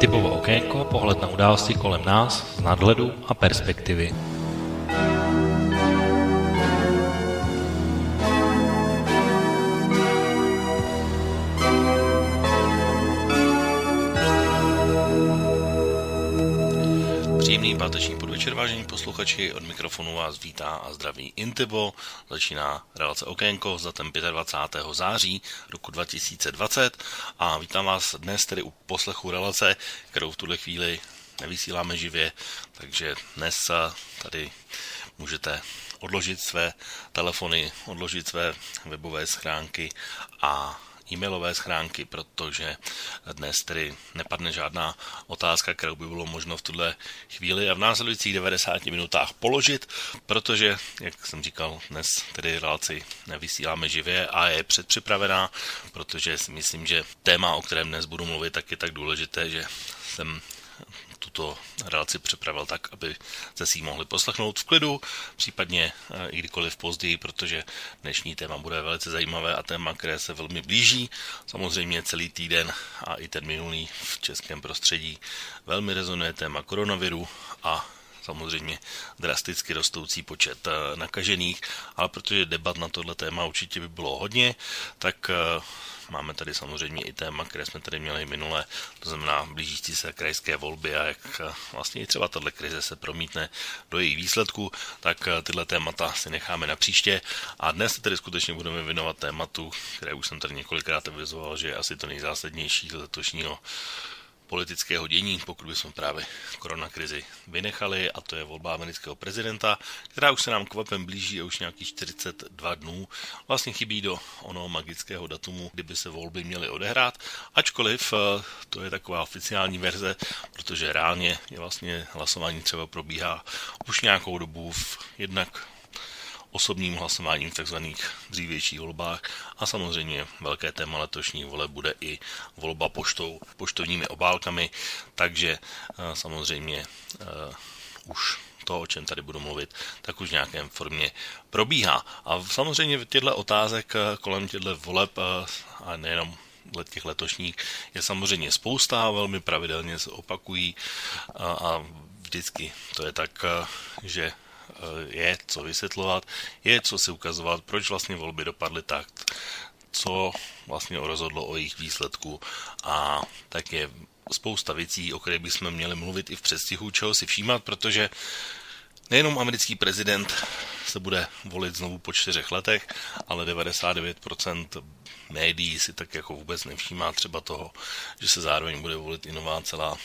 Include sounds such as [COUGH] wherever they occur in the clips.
Typovo okénko, pohled na události kolem nás z nadhledu a perspektivy. Podvečer, vážení posluchači, od mikrofonu vás vítá a zdraví Intibo. Začíná relace Okénko za ten 25. září roku 2020 a vítám vás dnes tedy u poslechu relace, kterou v tuhle chvíli nevysíláme živě, takže dnes tady můžete odložit své telefony, odložit své webové schránky a e-mailové schránky, protože dnes tedy nepadne žádná otázka, kterou by bylo možno v tuhle chvíli a v následujících 90 minutách položit, protože, jak jsem říkal, dnes tedy relaci nevysíláme živě a je předpřipravená, protože si myslím, že téma, o kterém dnes budu mluvit, tak je tak důležité, že jsem tuto relaci připravil tak, aby se si ji mohli poslechnout v klidu, případně eh, i kdykoliv později, protože dnešní téma bude velice zajímavé a téma, které se velmi blíží. Samozřejmě celý týden a i ten minulý v českém prostředí velmi rezonuje téma koronaviru a samozřejmě drasticky rostoucí počet eh, nakažených, ale protože debat na tohle téma určitě by bylo hodně, tak eh, Máme tady samozřejmě i téma, které jsme tady měli minule, to znamená blížící se krajské volby a jak eh, vlastně i třeba tato krize se promítne do jejich výsledku, tak tyhle témata si necháme na příště. A dnes se tedy skutečně budeme věnovat tématu, které už jsem tady několikrát avizoval, že je asi to nejzásadnější letošního politického dění, pokud bychom právě koronakrizi vynechali, a to je volba amerického prezidenta, která už se nám kvapem blíží a už nějakých 42 dnů. Vlastně chybí do onoho magického datumu, kdyby se volby měly odehrát, ačkoliv eh, to je taková oficiální verze, protože reálně je vlastně hlasování třeba probíhá už nějakou dobu v jednak osobním hlasováním v tzv. dřívějších volbách a samozřejmě velké téma letošní vole bude i volba poštou, poštovními obálkami, takže eh, samozřejmě uh, už to, o čem tady budu mluvit, tak už v nějakém formě probíhá. A samozřejmě těchto otázek eh, kolem těchto voleb a nejenom těch letošních je samozřejmě spousta, velmi pravidelně se opakují a, vždycky to je tak, že Eh, je co vysvětlovat, je co si ukazovat, proč vlastně volby dopadly tak, co vlastně rozhodlo o jejich výsledku. A tak je spousta věcí, o kterých bychom měli mluvit i v předstihu, čeho si všímat, protože nejenom americký prezident se bude volit znovu po čtyřech letech, ale 99% médií si tak jako vůbec nevšímá třeba toho, že se zároveň bude volit i nová celá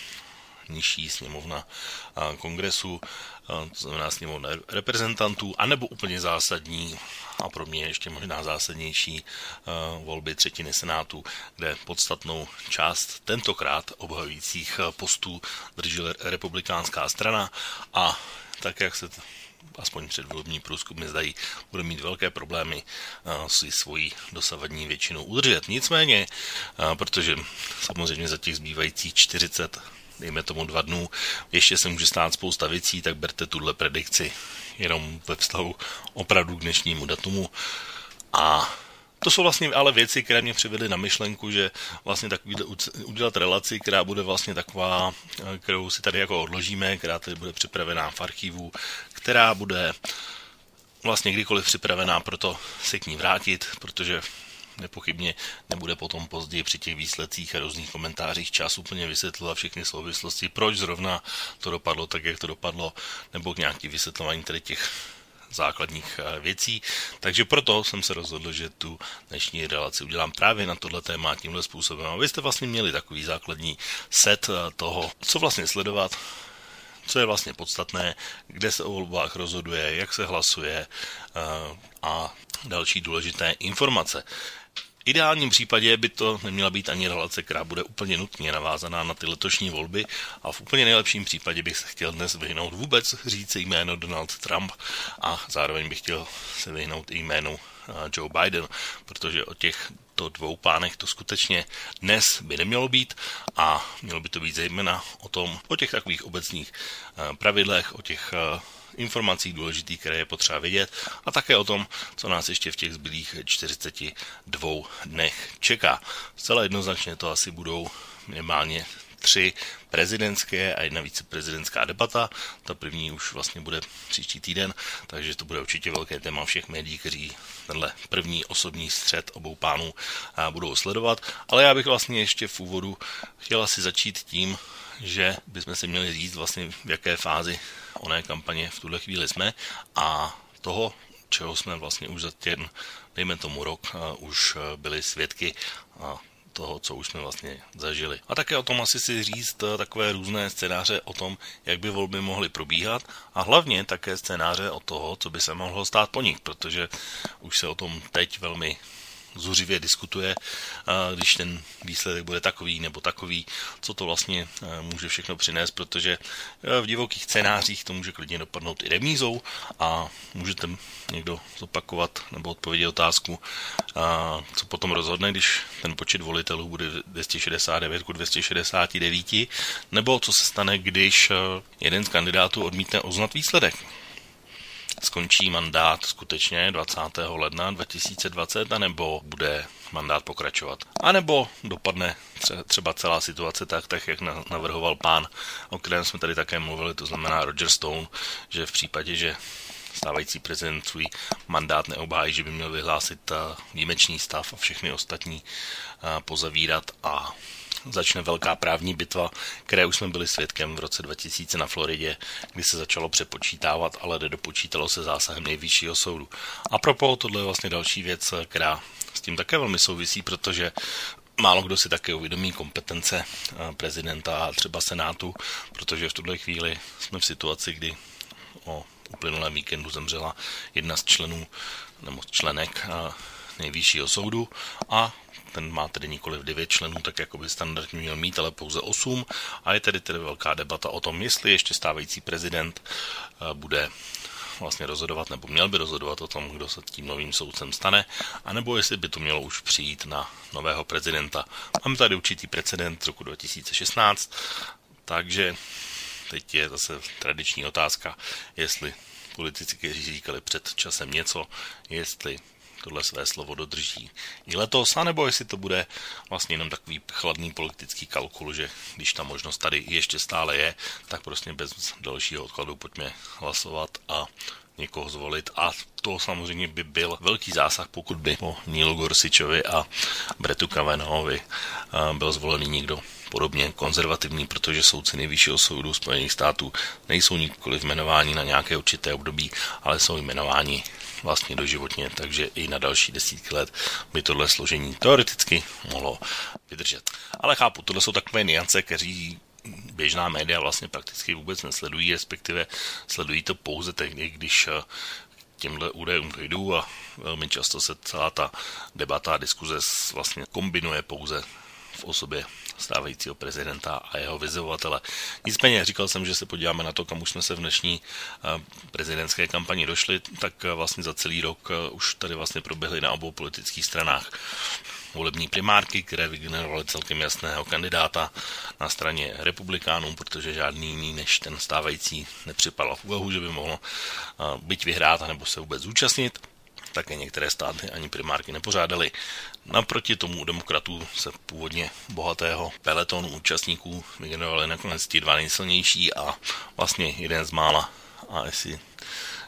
nižší sněmovna kongresu, to znamená sněmovna reprezentantů, anebo úplně zásadní a pro mě ještě možná zásadnější volby třetiny senátu, kde podstatnou část tentokrát obhajujících postů drží republikánská strana a tak, jak se aspoň předvolební průzkumy zdají, bude mít velké problémy si svoji dosavadní většinu udržet. Nicméně, protože samozřejmě za těch zbývajících 40 dejme tomu dva dnů, ještě se může stát spousta věcí, tak berte tuhle predikci jenom ve vztahu opravdu k dnešnímu datumu. A to jsou vlastně ale věci, které mě přivedly na myšlenku, že vlastně takový udělat relaci, která bude vlastně taková, kterou si tady jako odložíme, která tady bude připravená v archivu, která bude vlastně kdykoliv připravená pro to se k ní vrátit, protože nepochybně nebude potom později při těch výsledcích a různých komentářích čas úplně vysvětlovat všechny souvislosti, proč zrovna to dopadlo tak, jak to dopadlo, nebo k nějaký vysvětlování tady těch základních eh, věcí. Takže proto jsem se rozhodl, že tu dnešní relaci udělám právě na tohle téma tímhle způsobem. A vy jste vlastně měli takový základní set eh, toho, co vlastně sledovat, co je vlastně podstatné, kde se o volbách rozhoduje, jak se hlasuje eh, a další důležité informace ideálním případě by to neměla být ani relace, která bude úplně nutně navázaná na ty letošní volby. A v úplně nejlepším případě bych se chtěl dnes vyhnout vůbec říct jméno Donald Trump a zároveň bych chtěl se vyhnout i jménu eh, Joe Biden, protože o těch to dvou pánech to skutečně dnes by nemělo být a mělo by to být zejména o tom, o těch takových obecných eh, pravidlech, o těch eh, informací důležitých, které je potřeba vědět a také o tom, co nás ještě v těch zbylých 42 dnech čeká. Zcela jednoznačně to asi budou minimálně tři prezidentské a jedna viceprezidentská debata. Ta první už vlastně bude příští týden, takže to bude určitě velké téma všech médií, kteří tenhle první osobní střed obou pánů budou sledovat. Ale já bych vlastně ještě v úvodu chtěla si začít tím, že bychom si měli říct vlastně v jaké fázi oné kampaně v tuhle chvíli jsme a toho, čeho jsme vlastně už za ten, dejme tomu rok, už byli svědky a toho, co už jsme vlastně zažili. A také o tom asi si říct eh, takové různé scénáře o tom, jak by volby mohly probíhat a hlavně také scénáře o toho, co by se mohlo stát po nich, protože už se o tom teď velmi zuřivě diskutuje, když ten výsledek bude takový nebo takový, co to vlastně může všechno přinést, protože v divokých scénářích to může klidně dopadnout i remízou a můžete někdo zopakovat nebo odpovědět otázku, co potom rozhodne, když ten počet volitelů bude 269 ku 269, nebo co se stane, když jeden z kandidátů odmítne uznat výsledek skončí mandát skutečně 20. ledna 2020, anebo bude mandát pokračovat. A nebo dopadne třeba celá situace tak, tak jak navrhoval pán, o kterém jsme tady také mluvili, to znamená Roger Stone, že v případě, že stávající prezident svůj mandát neobhájí, že by měl vyhlásit eh, výjimečný stav a všechny ostatní eh, pozavírat a začne velká právní bitva, které už jsme byli svědkem v roce 2000 na Floridě, kdy se začalo přepočítávat, ale nedopočítalo se zásahem nejvyššího soudu. A propo, tohle je vlastně další věc, která s tím také velmi souvisí, protože Málo kdo si také uvědomí kompetence eh, prezidenta a třeba senátu, protože v tuhle chvíli jsme v situaci, kdy o uplynulém víkendu zemřela jedna z členů nebo členek eh, nejvyššího soudu a ten má tedy nikoli 9 členů, tak jako by standardně měl mít, ale pouze 8 a je tedy tedy velká debata o tom, jestli ještě stávající prezident eh, bude vlastně rozhodovat, nebo měl by rozhodovat o tom, kdo se tím novým soudcem stane, anebo jestli by to mělo už přijít na nového prezidenta. Máme tady určitý precedent z roku 2016, takže teď je zase tradiční otázka, jestli politici, kteří říkali před časem něco, jestli tohle své slovo dodrží. I letos, anebo jestli to bude vlastně jenom takový chladný politický kalkul, že když ta možnost tady ještě stále je, tak prostě bez dalšího odkladu pojďme hlasovat a někoho zvolit a to samozřejmě by byl velký zásah, pokud by po Neil Gorsičovi a Bretu Kavanaughvi byl zvolený někdo podobně konzervativní, protože soudci nejvyššího soudu Spojených států nejsou nikoli jmenováni na nějaké určité období, ale jsou jmenováni vlastně doživotně, takže i na další desítky let by tohle složení teoreticky mohlo vydržet. Ale chápu, tohle jsou takové niance, kteří běžná média vlastně prakticky vůbec nesledují, respektive sledují to pouze tehdy, když eh, těmhle údajům dojdou a velmi často se celá ta debata a diskuze vlastně kombinuje pouze v osobě stávajícího prezidenta a jeho vyzvovatele. Nicméně říkal jsem, že se podíváme na to, kam už jsme se v dnešní eh, prezidentské kampani došli, tak eh, vlastně za celý rok eh, už tady vlastně proběhly na obou politických stranách volební primárky, které vygenerovaly celkem jasného kandidáta na straně republikánů, protože žádný jiný než ten stávající nepřipadal v úvahu, že by mohl být vyhrát nebo se vůbec zúčastnit také některé státy ani primárky nepořádaly. Naproti tomu demokratů se původně bohatého peletonu účastníků vygenerovali nakonec ti dva nejsilnější a vlastně jeden z mála a asi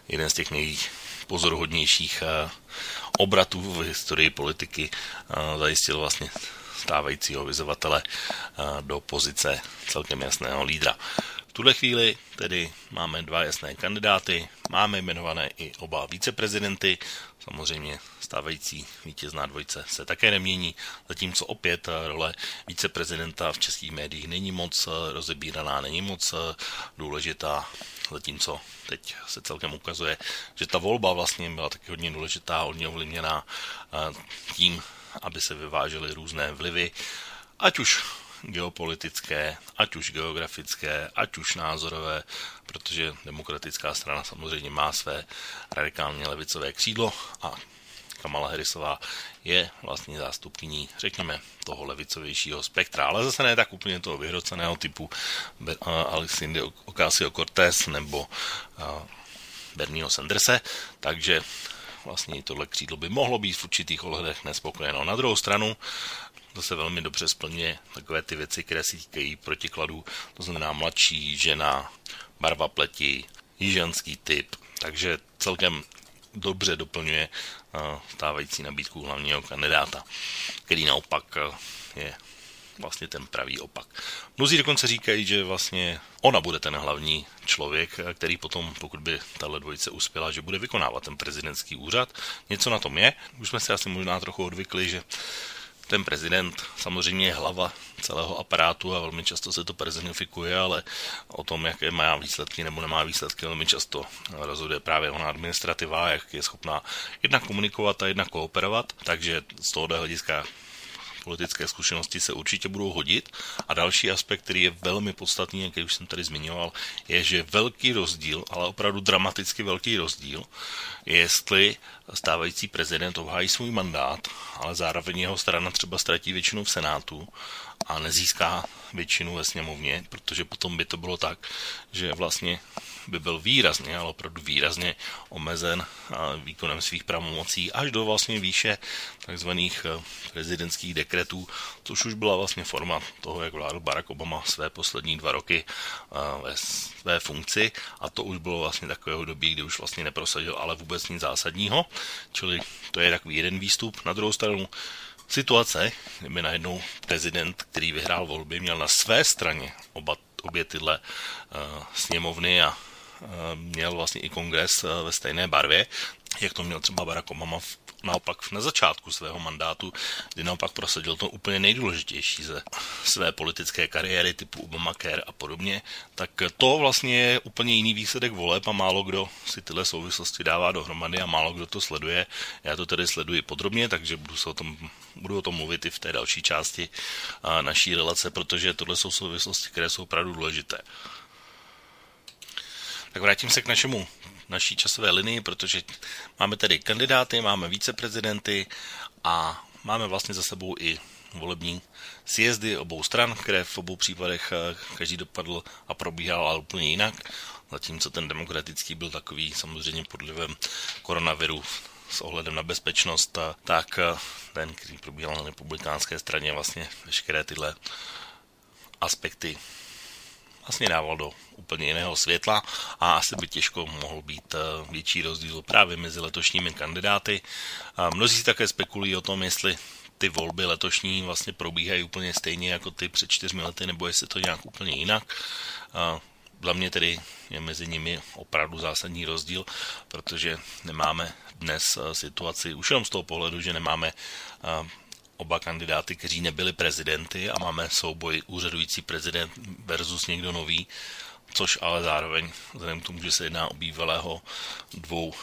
jeden z těch nejpozoruhodnějších eh, obratů v historii politiky eh, zajistil vlastně stávajícího vyzovatele eh, do pozice celkem jasného lídra. Tuhle chvíli tedy máme dva jasné kandidáty, máme jmenované i oba viceprezidenty, samozřejmě stávající vítězná dvojce se také nemění, zatímco opět role viceprezidenta v českých médiích není moc rozebíraná, není moc důležitá, zatímco teď se celkem ukazuje, že ta volba vlastně byla taky hodně důležitá, hodně ovlivněná tím, aby se vyvážely různé vlivy, ať už geopolitické, ať už geografické, ať už názorové, protože demokratická strana samozřejmě má své radikálně levicové křídlo a Kamala Harrisová je vlastně zástupkyní, řekněme, toho levicovějšího spektra, ale zase ne tak úplně toho vyhroceného typu Alexinde Ocasio-Cortez nebo Bernieho Sanderse, takže vlastně tohle křídlo by mohlo být v určitých ohledech nespokojeno. Na druhou stranu to se velmi dobře splňuje takové ty věci, které se týkají protikladů, to znamená mladší, žena, barva pleti, jižanský typ, takže celkem dobře doplňuje stávající nabídku hlavního kandidáta, který naopak je vlastně ten pravý opak. Mnozí dokonce říkají, že vlastně ona bude ten hlavní člověk, který potom, pokud by tahle dvojice uspěla, že bude vykonávat ten prezidentský úřad. Něco na tom je. Už jsme si asi možná trochu odvykli, že ten prezident samozřejmě je hlava celého aparátu a velmi často se to personifikuje, ale o tom, jaké má výsledky nebo nemá výsledky, velmi často rozhoduje právě ona administrativa, jak je schopná jednak komunikovat a jednak kooperovat. Takže z toho hlediska politické zkušenosti se určitě budou hodit. A další aspekt, který je velmi podstatný, jak už jsem tady zmiňoval, je, že velký rozdíl, ale opravdu dramaticky velký rozdíl, je, jestli stávající prezident obhájí svůj mandát, ale zároveň jeho strana třeba ztratí většinu v Senátu a nezíská většinu ve sněmovně, protože potom by to bylo tak, že vlastně by byl výrazně, ale opravdu výrazně omezen výkonem svých pravomocí až do vlastně výše takzvaných eh, prezidentských dekretů, což už byla vlastně forma toho, jak vládl Barack Obama své poslední dva roky eh, ve své funkci a to už bylo vlastně takového doby, kdy už vlastně neprosadil ale vůbec nic zásadního, čili to je takový jeden výstup. Na druhou stranu situace, kdyby najednou prezident, který vyhrál volby, měl na své straně oba, obě tyhle uh, sněmovny a měl vlastně i kongres ve stejné barvě, jak to měl třeba Barack Obama v naopak na začátku svého mandátu, kdy naopak prosadil to úplně nejdůležitější ze své politické kariéry typu Obamacare a podobně, tak to vlastně je úplně jiný výsledek voleb a málo kdo si tyhle souvislosti dává dohromady a málo kdo to sleduje. Já to tedy sleduji podrobně, takže budu, se o tom, budu o tom mluvit i v té další části naší relace, protože tohle jsou souvislosti, které jsou opravdu důležité. Tak vrátím se k našemu naší časové linii, protože máme tady kandidáty, máme viceprezidenty a máme vlastně za sebou i volební sjezdy obou stran, které v obou případech eh, každý dopadl a probíhal ale úplně jinak. Zatímco ten demokratický byl takový samozřejmě pod vlivem koronaviru s ohledem na bezpečnost, tak eh, ten, který probíhal na republikánské straně, vlastně veškeré tyhle aspekty vlastně dával do úplně jiného světla a asi by těžko mohl být eh, větší rozdíl právě mezi letošními kandidáty. Mnozí také spekulují o tom, jestli ty volby letošní vlastně probíhají úplně stejně jako ty před čtyřmi lety, nebo jestli to nějak úplně jinak. A dla mě tedy je mezi nimi opravdu zásadní rozdíl, protože nemáme dnes eh, situaci už jenom z toho pohledu, že nemáme eh, oba kandidáty, kteří nebyli prezidenty a máme souboj úřadující prezident versus někdo nový, což ale zároveň, vzhledem k tomu, že se jedná o bývalého dvou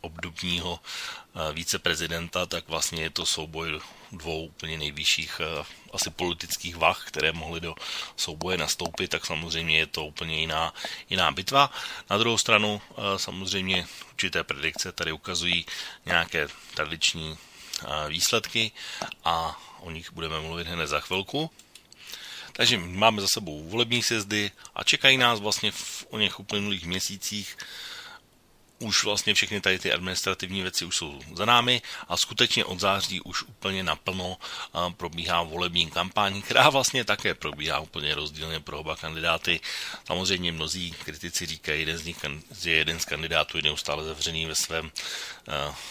obdobního eh, víceprezidenta, tak vlastně je to souboj dvou úplně nejvyšších eh, asi politických vah, které mohly do souboje nastoupit, tak samozřejmě je to úplně jiná, jiná bitva. Na druhou stranu eh, samozřejmě určité predikce tady ukazují nějaké tradiční výsledky a o nich budeme mluvit hned za chvilku. Takže máme za sebou volební sjezdy a čekají nás vlastně v o něch uplynulých měsících už vlastně všechny tady ty administrativní věci už jsou za námi a skutečně od září už úplně naplno probíhá volební kampaň, která vlastně také probíhá úplně rozdílně pro oba kandidáty. Samozřejmě mnozí kritici říkají, jeden z nich, že jeden z kandidátů je neustále zavřený ve svém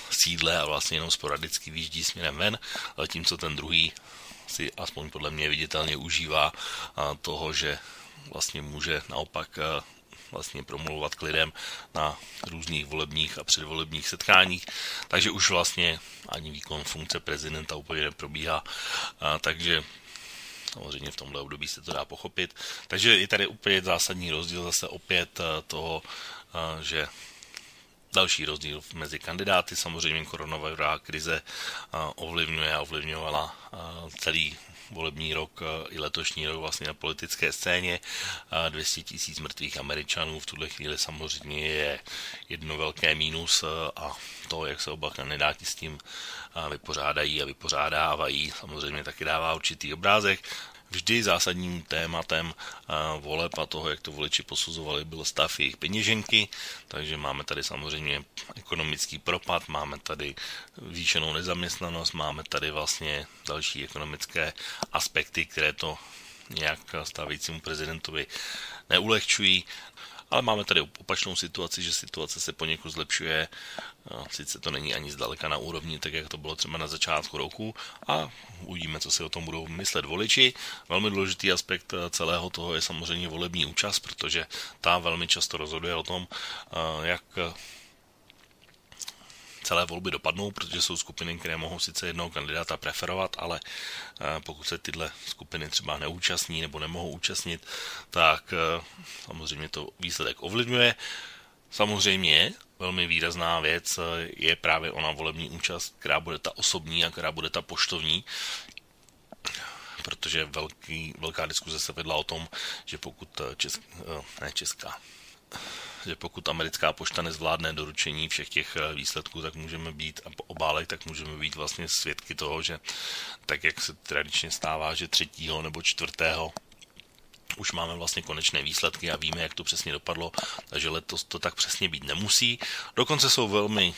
sídle a vlastně jenom sporadicky výjíždí směrem ven, zatímco ten druhý si aspoň podle mě viditelně užívá toho, že vlastně může naopak vlastně promluvat k lidem na různých volebních a předvolebních setkáních, takže už vlastně ani výkon funkce prezidenta úplně neprobíhá, a, takže samozřejmě v tomhle období se to dá pochopit. Takže je tady úplně zásadní rozdíl zase opět toho, že další rozdíl mezi kandidáty. Samozřejmě koronavirová krize ovlivňuje a ovlivňovala celý volební rok eh, i letošní rok vlastně na politické scéně. 200 tisíc mrtvých Američanů v tuhle chvíli samozřejmě je jedno velké mínus eh, a to, jak se oba kandidáti s tím eh, vypořádají a vypořádávají, samozřejmě taky dává určitý obrázek. Vždy zásadním tématem voleb a toho, jak to voliči posuzovali, byl stav jejich peněženky, takže máme tady samozřejmě ekonomický propad, máme tady zvýšenou nezaměstnanost, máme tady vlastně další ekonomické aspekty, které to nějak stávajícímu prezidentovi neulehčují. Ale máme tady opačnou situaci, že situace se poněkud zlepšuje. Sice to není ani zdaleka na úrovni, tak jak to bylo třeba na začátku roku a uvidíme, co si o tom budou myslet voliči. Velmi důležitý aspekt celého toho je samozřejmě volební účast, protože ta velmi často rozhoduje o tom, jak celé volby dopadnou, protože jsou skupiny, které mohou sice jednoho kandidáta preferovat, ale eh, pokud se tyhle skupiny třeba neúčastní nebo nemohou účastnit, tak eh, samozřejmě to výsledek ovlivňuje. Samozřejmě velmi výrazná věc eh, je právě ona volební účast, která bude ta osobní a která bude ta poštovní protože velký, velká diskuze se vedla o tom, že pokud česk, ne česká, že pokud americká pošta nezvládne doručení všech těch eh, výsledků, tak můžeme být, a obálek, tak můžeme být vlastně svědky toho, že tak, jak se tradičně stává, že třetího nebo čtvrtého už máme vlastně konečné výsledky a víme, jak to přesně dopadlo, takže letos to tak přesně být nemusí. Dokonce jsou velmi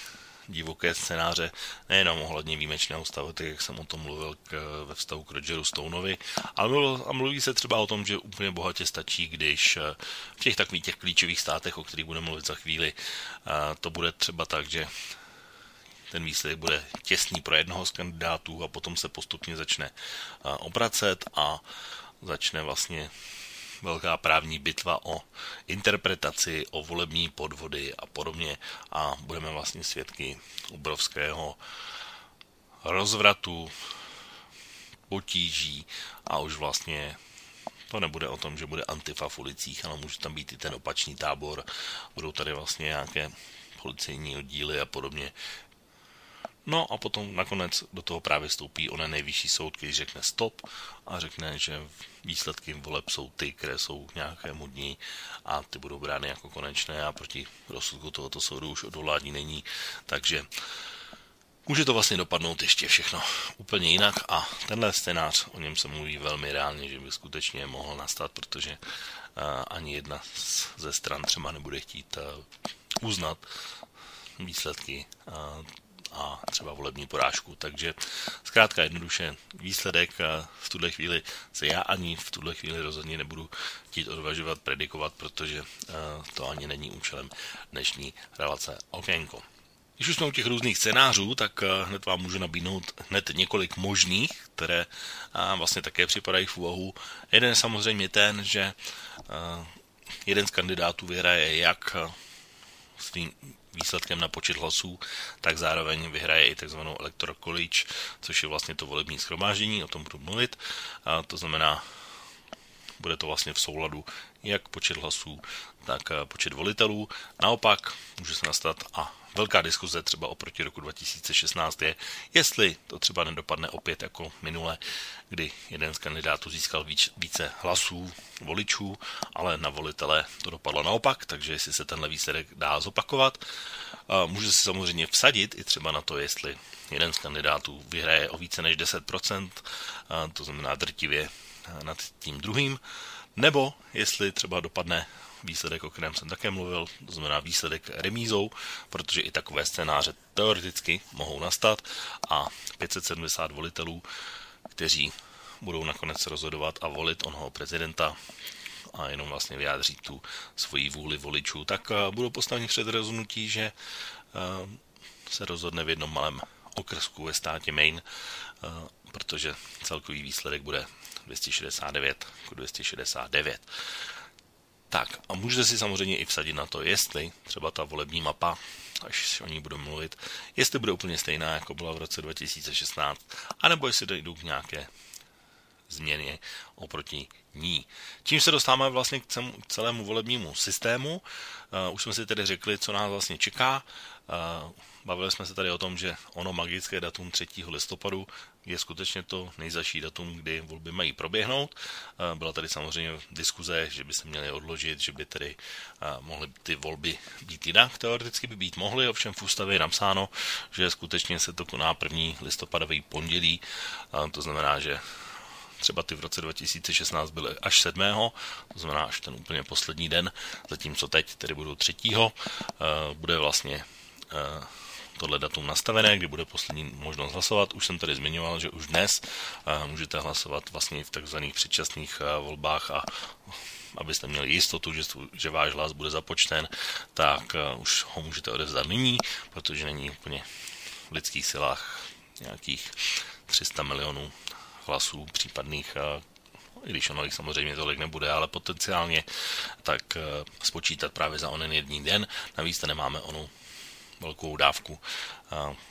divoké scénáře, nejenom ohledně výjimečného stavu, tak jak jsem o tom mluvil k, ve vztahu k Rogeru Stoneovi, ale mluvil, a mluví se třeba o tom, že úplně bohatě stačí, když eh, v těch takových těch klíčových státech, o kterých budeme mluvit za chvíli, eh, to bude třeba tak, že ten výsledek bude těsný pro jednoho z kandidátů a potom se postupně začne eh, obracet a začne vlastně velká právní bitva o interpretaci, o volební podvody a podobně. A budeme vlastně svědky obrovského rozvratu, potíží a už vlastně to nebude o tom, že bude antifa v ulicích, ale může tam být i ten opačný tábor, budou tady vlastně nějaké policejní oddíly a podobně, No a potom nakonec do toho právě stoupí onen nejvyšší soud, který řekne stop a řekne, že výsledky voleb jsou ty, které jsou k nějakému dní a ty budou brány jako konečné a proti rozsudku tohoto soudu už odvolání není. Takže může to vlastně dopadnout ještě všechno úplně jinak a tenhle scénář, o něm se mluví velmi reálně, že by skutečně mohl nastat, protože ani jedna ze stran třeba nebude chtít uznat výsledky a třeba volební porážku. Takže zkrátka jednoduše výsledek v tuhle chvíli se já ani v tuhle chvíli rozhodně nebudu chtít odvažovat, predikovat, protože to ani není účelem dnešní relace Okénko. Když už jsme u těch různých scénářů, tak hned vám můžu nabídnout hned několik možných, které vlastně také připadají v úvahu. Jeden je samozřejmě ten, že jeden z kandidátů vyhraje jak svým výsledkem na počet hlasů, tak zároveň vyhraje i takzvanou electoral college, což je vlastně to volební schromáždění, o tom budu mluvit. A to znamená, bude to vlastně v souladu jak počet hlasů, tak eh, počet volitelů. Naopak může se nastat a velká diskuze třeba oproti roku 2016 je, jestli to třeba nedopadne opět jako minule, kdy jeden z kandidátů získal víc, více hlasů voličů, ale na volitele to dopadlo naopak, takže jestli se tenhle výsledek dá zopakovat. Může se samozřejmě vsadit i třeba na to, jestli jeden z kandidátů vyhraje o více než 10%, to znamená drtivě nad tím druhým, nebo jestli třeba dopadne výsledek, o kterém jsem také mluvil, to znamená výsledek remízou, protože i takové scénáře teoreticky mohou nastat a 570 volitelů, kteří budou nakonec rozhodovat a volit onoho prezidenta a jenom vlastně vyjádří tu svoji vůli voličů, tak eh, budou postaveni před rozhodnutí, že eh, se rozhodne v jednom malém okrsku ve státě Maine, eh, protože celkový výsledek bude 269 k 269. Tak a můžete si samozřejmě i vsadit na to, jestli třeba ta volební mapa, až o ní budu mluvit, jestli bude úplně stejná, jako byla v roce 2016, anebo jestli dojdou k nějaké změně oproti ní. Čím se dostáváme vlastně k celému volebnímu systému. Uh, už jsme si tedy řekli, co nás vlastně čeká. Bavili jsme se tady o tom, že ono magické datum 3. listopadu je skutečně to nejzaší datum, kdy volby mají proběhnout. Uh, byla tady samozřejmě diskuze, že by se měly odložit, že by tedy mohly ty volby být jinak. Teoreticky by být mohly, ovšem v ústavě je napsáno, že skutečně se to koná 1. listopadový pondělí. To znamená, že třeba ty v roce 2016 byly až 7. to znamená až ten úplně poslední den, zatímco teď tedy budou 3. bude vlastně tohle datum nastavené, kdy bude poslední možnost hlasovat. Už jsem tady zmiňoval, že už dnes můžete hlasovat vlastně v takzvaných předčasných volbách a abyste měli jistotu, že, že váš hlas bude započten, tak už ho můžete odevzdat nyní, protože není úplně v lidských silách nějakých 300 milionů hlasů případných i když ono jich samozřejmě tolik nebude, ale potenciálně, tak spočítat právě za onen jedný den. Navíc nemáme onu velkou dávku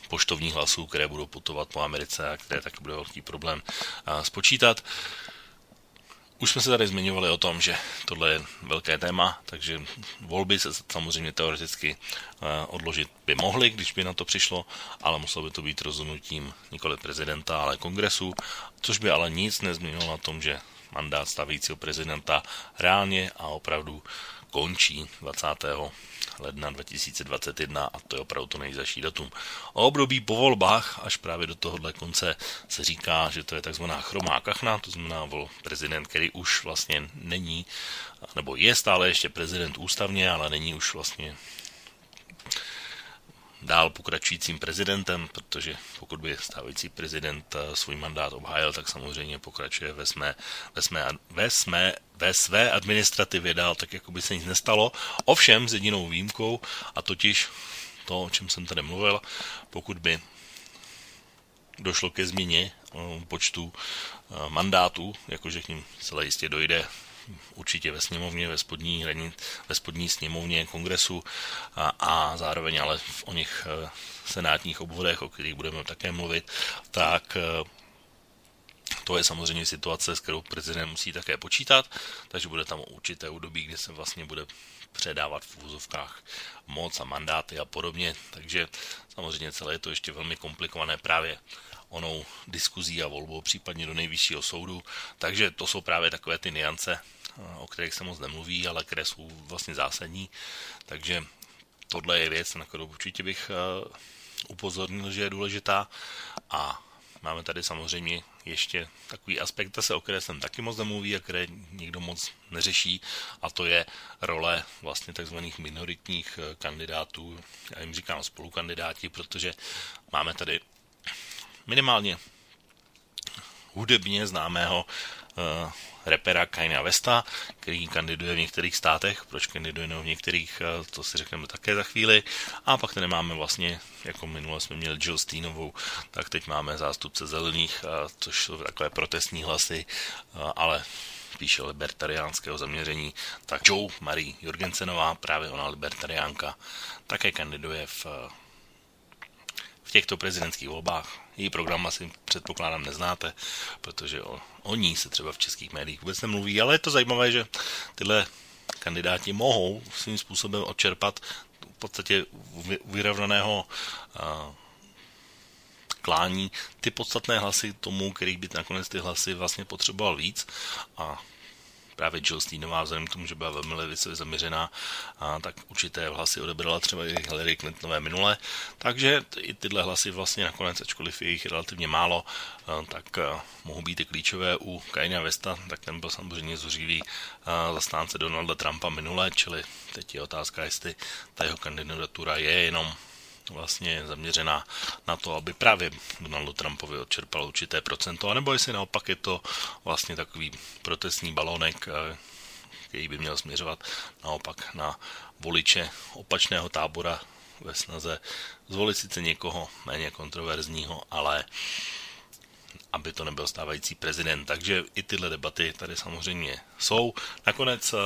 poštovních hlasů, které budou putovat po Americe a které tak bude velký problém spočítat. Už jsme se tady zmiňovali o tom, že tohle je velké téma, takže volby se samozřejmě teoreticky odložit by mohly, když by na to přišlo, ale muselo by to být rozhodnutím nikoli prezidenta, ale kongresu, což by ale nic nezměnilo na tom, že mandát stavícího prezidenta reálně a opravdu končí 20 ledna 2021 a to je opravdu to nejzaší datum. O období po volbách až právě do tohohle konce se říká, že to je takzvaná chromá kachna, to znamená vol prezident, který už vlastně není, nebo je stále ještě prezident ústavně, ale není už vlastně dál pokračujícím prezidentem, protože pokud by stávající prezident eh, svůj mandát obhájil, tak samozřejmě pokračuje ve, své, ve, své, ve, své, ve své administrativě dál, tak jako by se nic nestalo. Ovšem s jedinou výjimkou, a totiž to, o čem jsem tady mluvil, pokud by došlo ke změně eh, počtu eh, mandátů, jakože k ním celé jistě dojde určitě ve sněmovně, ve spodní, ve spodní sněmovně kongresu a, a zároveň ale v o nich eh, senátních obvodech, o kterých budeme také mluvit, tak eh, to je samozřejmě situace, s kterou prezident musí také počítat, takže bude tam určité období, kdy se vlastně bude předávat v úzovkách moc a mandáty a podobně, takže samozřejmě celé je to ještě velmi komplikované právě onou diskuzí a volbou, případně do nejvyššího soudu. Takže to jsou právě takové ty niance, o kterých se moc nemluví, ale které jsou vlastně zásadní. Takže tohle je věc, na kterou určitě bych eh, upozornil, že je důležitá. A máme tady samozřejmě ještě takový aspekt, o které jsem taky moc nemluví a které nikdo moc neřeší, a to je role vlastně takzvaných minoritních eh, kandidátů. Já jim říkám spolukandidáti, protože máme tady minimálně hudebně známého uh, repera Kaina Vesta, který kandiduje v některých státech, proč kandiduje v některých, uh, to si řekneme také za chvíli. A pak tady máme vlastně, jako minule jsme měli Jill Steenovou, tak teď máme zástupce zelených, uh, což jsou takové protestní hlasy, uh, ale spíše libertariánského zaměření, tak Joe Marie Jorgensenová, právě ona libertariánka, také kandiduje v těchto prezidentských volbách. Její program asi předpokládám neznáte, protože o, o ní se třeba v českých médiích vůbec nemluví, ale je to zajímavé, že tyhle kandidáti mohou svým způsobem odčerpat v podstatě vyrovnaného klání ty podstatné hlasy tomu, který by nakonec ty hlasy vlastně potřeboval víc. A právě Jill Steenová, vzhledem k tomu, že byla velmi levicově zaměřená, a tak určité hlasy odebrala třeba i Hillary Clintonové minule. Takže i tyhle hlasy vlastně nakonec, ačkoliv je jich relativně málo, tak mohou být i klíčové u Kanye Vesta, tak ten byl samozřejmě zuřivý zastánce Donalda Trumpa minule, čili teď je otázka, jestli ta jeho kandidatura je jenom vlastně zaměřená na to, aby právě Donaldu Trumpovi odčerpal určité procento, anebo jestli naopak je to vlastně takový protestní balonek, eh, který by měl směřovat naopak na voliče opačného tábora ve snaze zvolit sice někoho méně kontroverzního, ale aby to nebyl stávající prezident. Takže i tyhle debaty tady samozřejmě jsou. Nakonec eh,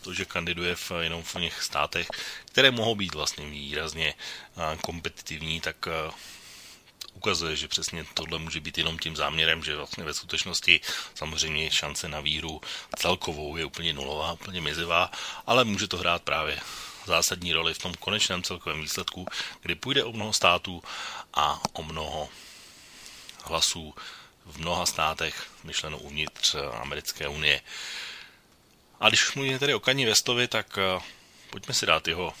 to, že kandiduje v, jenom v něch státech, které mohou být vlastně výrazně kompetitivní, tak ukazuje, že přesně tohle může být jenom tím záměrem, že vlastně ve skutečnosti samozřejmě šance na víru celkovou je úplně nulová, úplně mizivá, ale může to hrát právě zásadní roli v tom konečném celkovém výsledku, kdy půjde o mnoho států a o mnoho hlasů v mnoha státech, myšleno uvnitř americké unie. A když mluvíme tedy o Kani Vestovi, tak uh, pojďme si dát jeho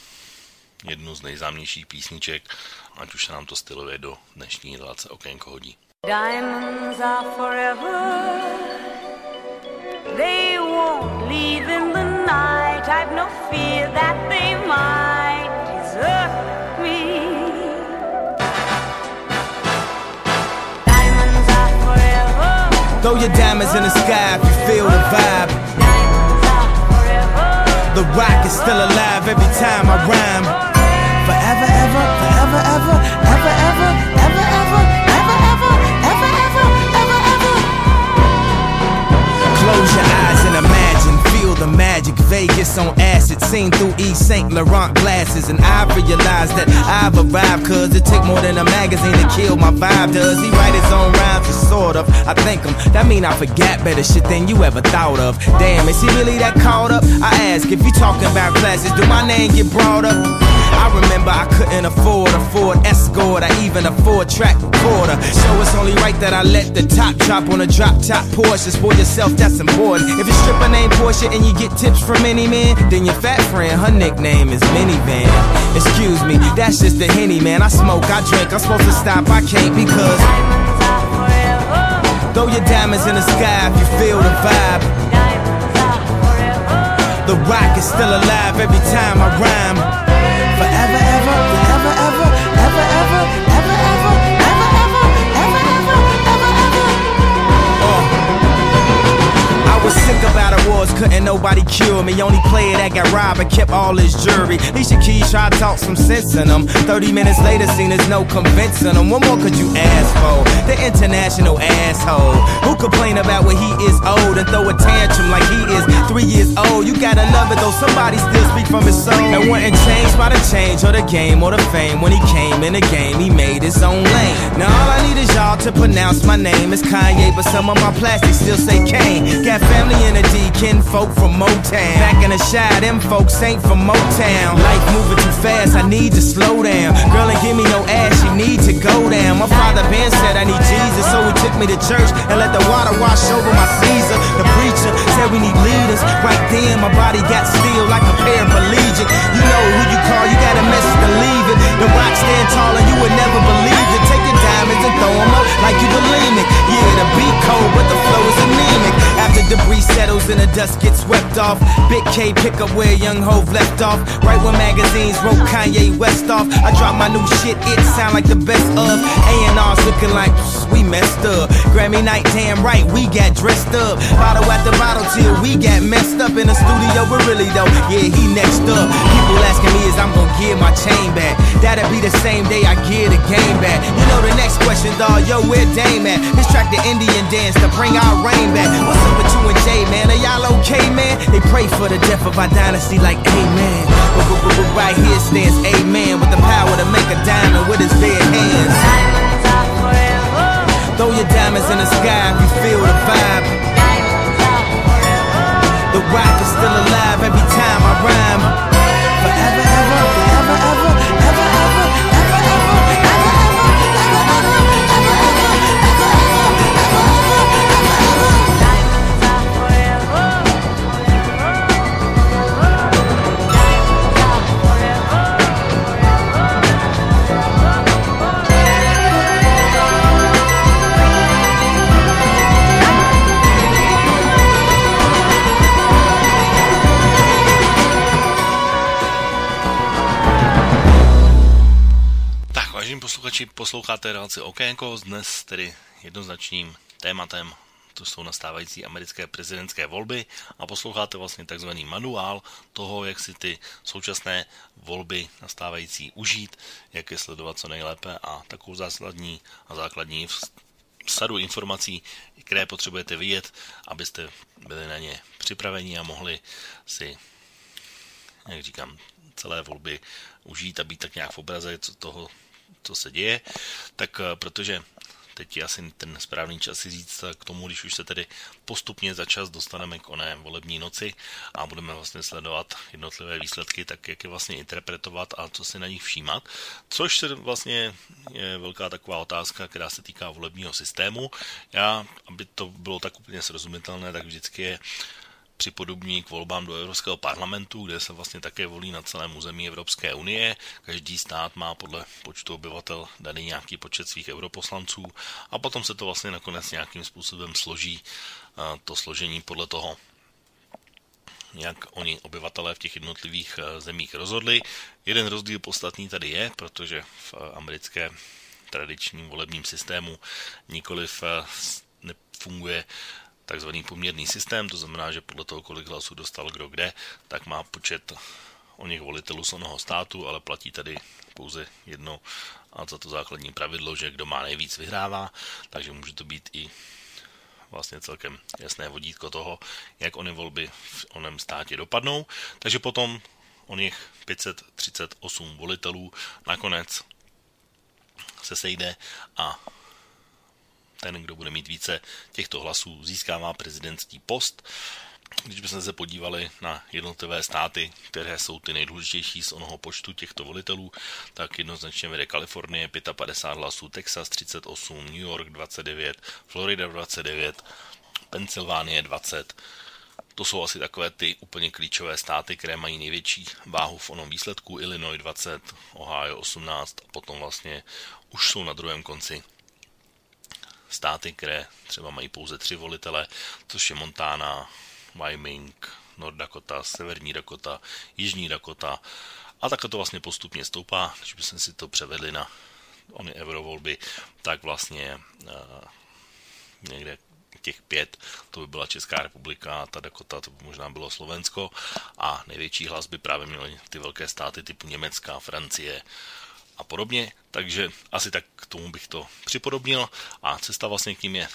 jednu z nejznámějších písniček, ať už se nám to stylově do dnešní relace Okénko hodí. Diamonds are forever They won't leave in the night. I've no fear that they might Throw your diamonds in the sky if you feel the vibe. The rock is still alive every time I rhyme. Forever, ever, forever, ever, ever, ever, ever, ever, the magic. Vegas on acid, seen through East Saint Laurent glasses. And I realized that I've arrived, cause it take more than a magazine to kill my vibe. Does he write his own rhymes? Or sort of. I thank him. That mean I forgot better shit than you ever thought of. Damn, is he really that caught up? I ask if you talking about classes, do my name get brought up? I remember I couldn't afford a Ford Escort, I even a four track recorder. So it's only right that I let the top drop on a drop top Porsche. For yourself, that's important. If your stripper name Porsche and you get tips from any man, then your fat friend, her nickname is Minivan. Excuse me, that's just the henny, man. I smoke, I drink, I'm supposed to stop, I can't because. Throw your diamonds in the sky if you feel the vibe. The rock is still alive every time I rhyme. Nobody cure me. Only player that got robbed and kept all his jury. Alicia Keys tried to talk some sense in him. 30 minutes later, seen there's no convincing him. What more could you ask for? The international asshole. Who complain about when he is old and throw a tantrum like he is three years old? You gotta love it though, somebody still speak from his soul. And wasn't changed by the change or the game or the fame. When he came in the game, he made his own lane. Now all I need is y'all to pronounce my name. It's Kanye, but some of my plastics still say Kane. Got family in the D, kin folk from Motown. Back in the shy, them folks ain't from Motown. Life moving too fast, I need to slow down. Girl, ain't give me no ass, she need to go down. My father Ben said I need Jesus, so he took me to church and let the water wash over my Caesar. The preacher said we need leaders. Right then, my body got still like a paraplegic. You know who you call, you gotta mess to leave it. The rock stand tall and you would never believe it. Take your diamonds and throw 'em up like you believe it. Yeah, the beat cold, but the flow is anemic. After debris settles and the dust gets swept off, Big K pick up where Young Hove left off. Right when magazines wrote Kanye West off, I drop my new shit, it sound like the best of. A&R's looking like we messed up. Grammy night, damn right, we got dressed up. Bottle after bottle till we got messed up in the studio, but really though, yeah, he next up. People asking me is I'm gonna give my chain back. That'll be the same day I give the game back. You know the next question, dawg, yo, where Dame at? This track the Indian dance to bring our rain back. What's up with you and Jay, man? Are y'all okay, man? They pray for the death of our dynasty like amen. But, but, but, but right here stands amen with the power to make a diamond with his bare hands. Diamonds are forever. Throw your diamonds in the sky if you feel the vibe. Diamonds are forever. The rock is still alive every time I rhyme. Forever, posluchači, posloucháte relaci Okénko, dnes tedy jednoznačným tématem. To jsou nastávající americké prezidentské volby a posloucháte vlastně takzvaný manuál toho, jak si ty současné volby nastávající užít, jak je sledovat co nejlépe a takovou zásadní a základní sadu informací, které potřebujete vidět, abyste byli na ně připraveni a mohli si, jak říkám, celé volby užít a být tak nějak v obraze toho, co se děje, tak eh, protože teď je asi ten správný čas si říct k tomu, když už se tedy postupně za čas dostaneme k oné volební noci a budeme vlastně sledovat jednotlivé výsledky, tak jak je vlastně interpretovat a co si na nich všímat, což se vlastně je velká taková otázka, která se týká volebního systému. Já, aby to bylo tak úplně srozumitelné, tak vždycky je připodobní k volbám do Evropského parlamentu, kde se vlastně také volí na celém území Evropské unie. Každý stát má podle počtu obyvatel daný nějaký počet svých europoslanců a potom se to vlastně nakonec nějakým způsobem složí to složení podle toho, jak oni obyvatelé v těch jednotlivých eh, zemích rozhodli. Jeden rozdíl podstatný tady je, protože v americké tradičním volebním systému nikoliv nefunguje takzvaný poměrný systém, to znamená, že podle toho, kolik hlasů dostal kdo kde, tak má počet o nich volitelů z onoho státu, ale platí tady pouze jedno a za to základní pravidlo, že kdo má nejvíc vyhrává, takže může to být i vlastně celkem jasné vodítko toho, jak ony volby v onem státě dopadnou. Takže potom oných 538 volitelů nakonec se sejde a ten, kdo bude mít více těchto hlasů, získává prezidentský post. Když bychom se podívali na jednotlivé státy, které jsou ty nejdůležitější z onoho počtu těchto volitelů, tak jednoznačně vede Kalifornie 55 hlasů, Texas 38, New York 29, Florida 29, Pensylvánie 20. To jsou asi takové ty úplně klíčové státy, které mají největší váhu v onom výsledku. Illinois 20, Ohio 18 a potom vlastně už jsou na druhém konci státy, které třeba mají pouze tři volitele, což je Montana, Wyoming, North Dakota, Severní Dakota, Jižní Dakota a takhle to vlastně postupně stoupá. Když bychom si to převedli na ony eurovolby, tak vlastně uh, někde těch pět, to by byla Česká republika, ta Dakota, to by možná bylo Slovensko a největší hlas by právě měly ty velké státy typu Německa, Francie, a podobně, takže asi tak k tomu bych to připodobnil. A cesta vlastně k tím je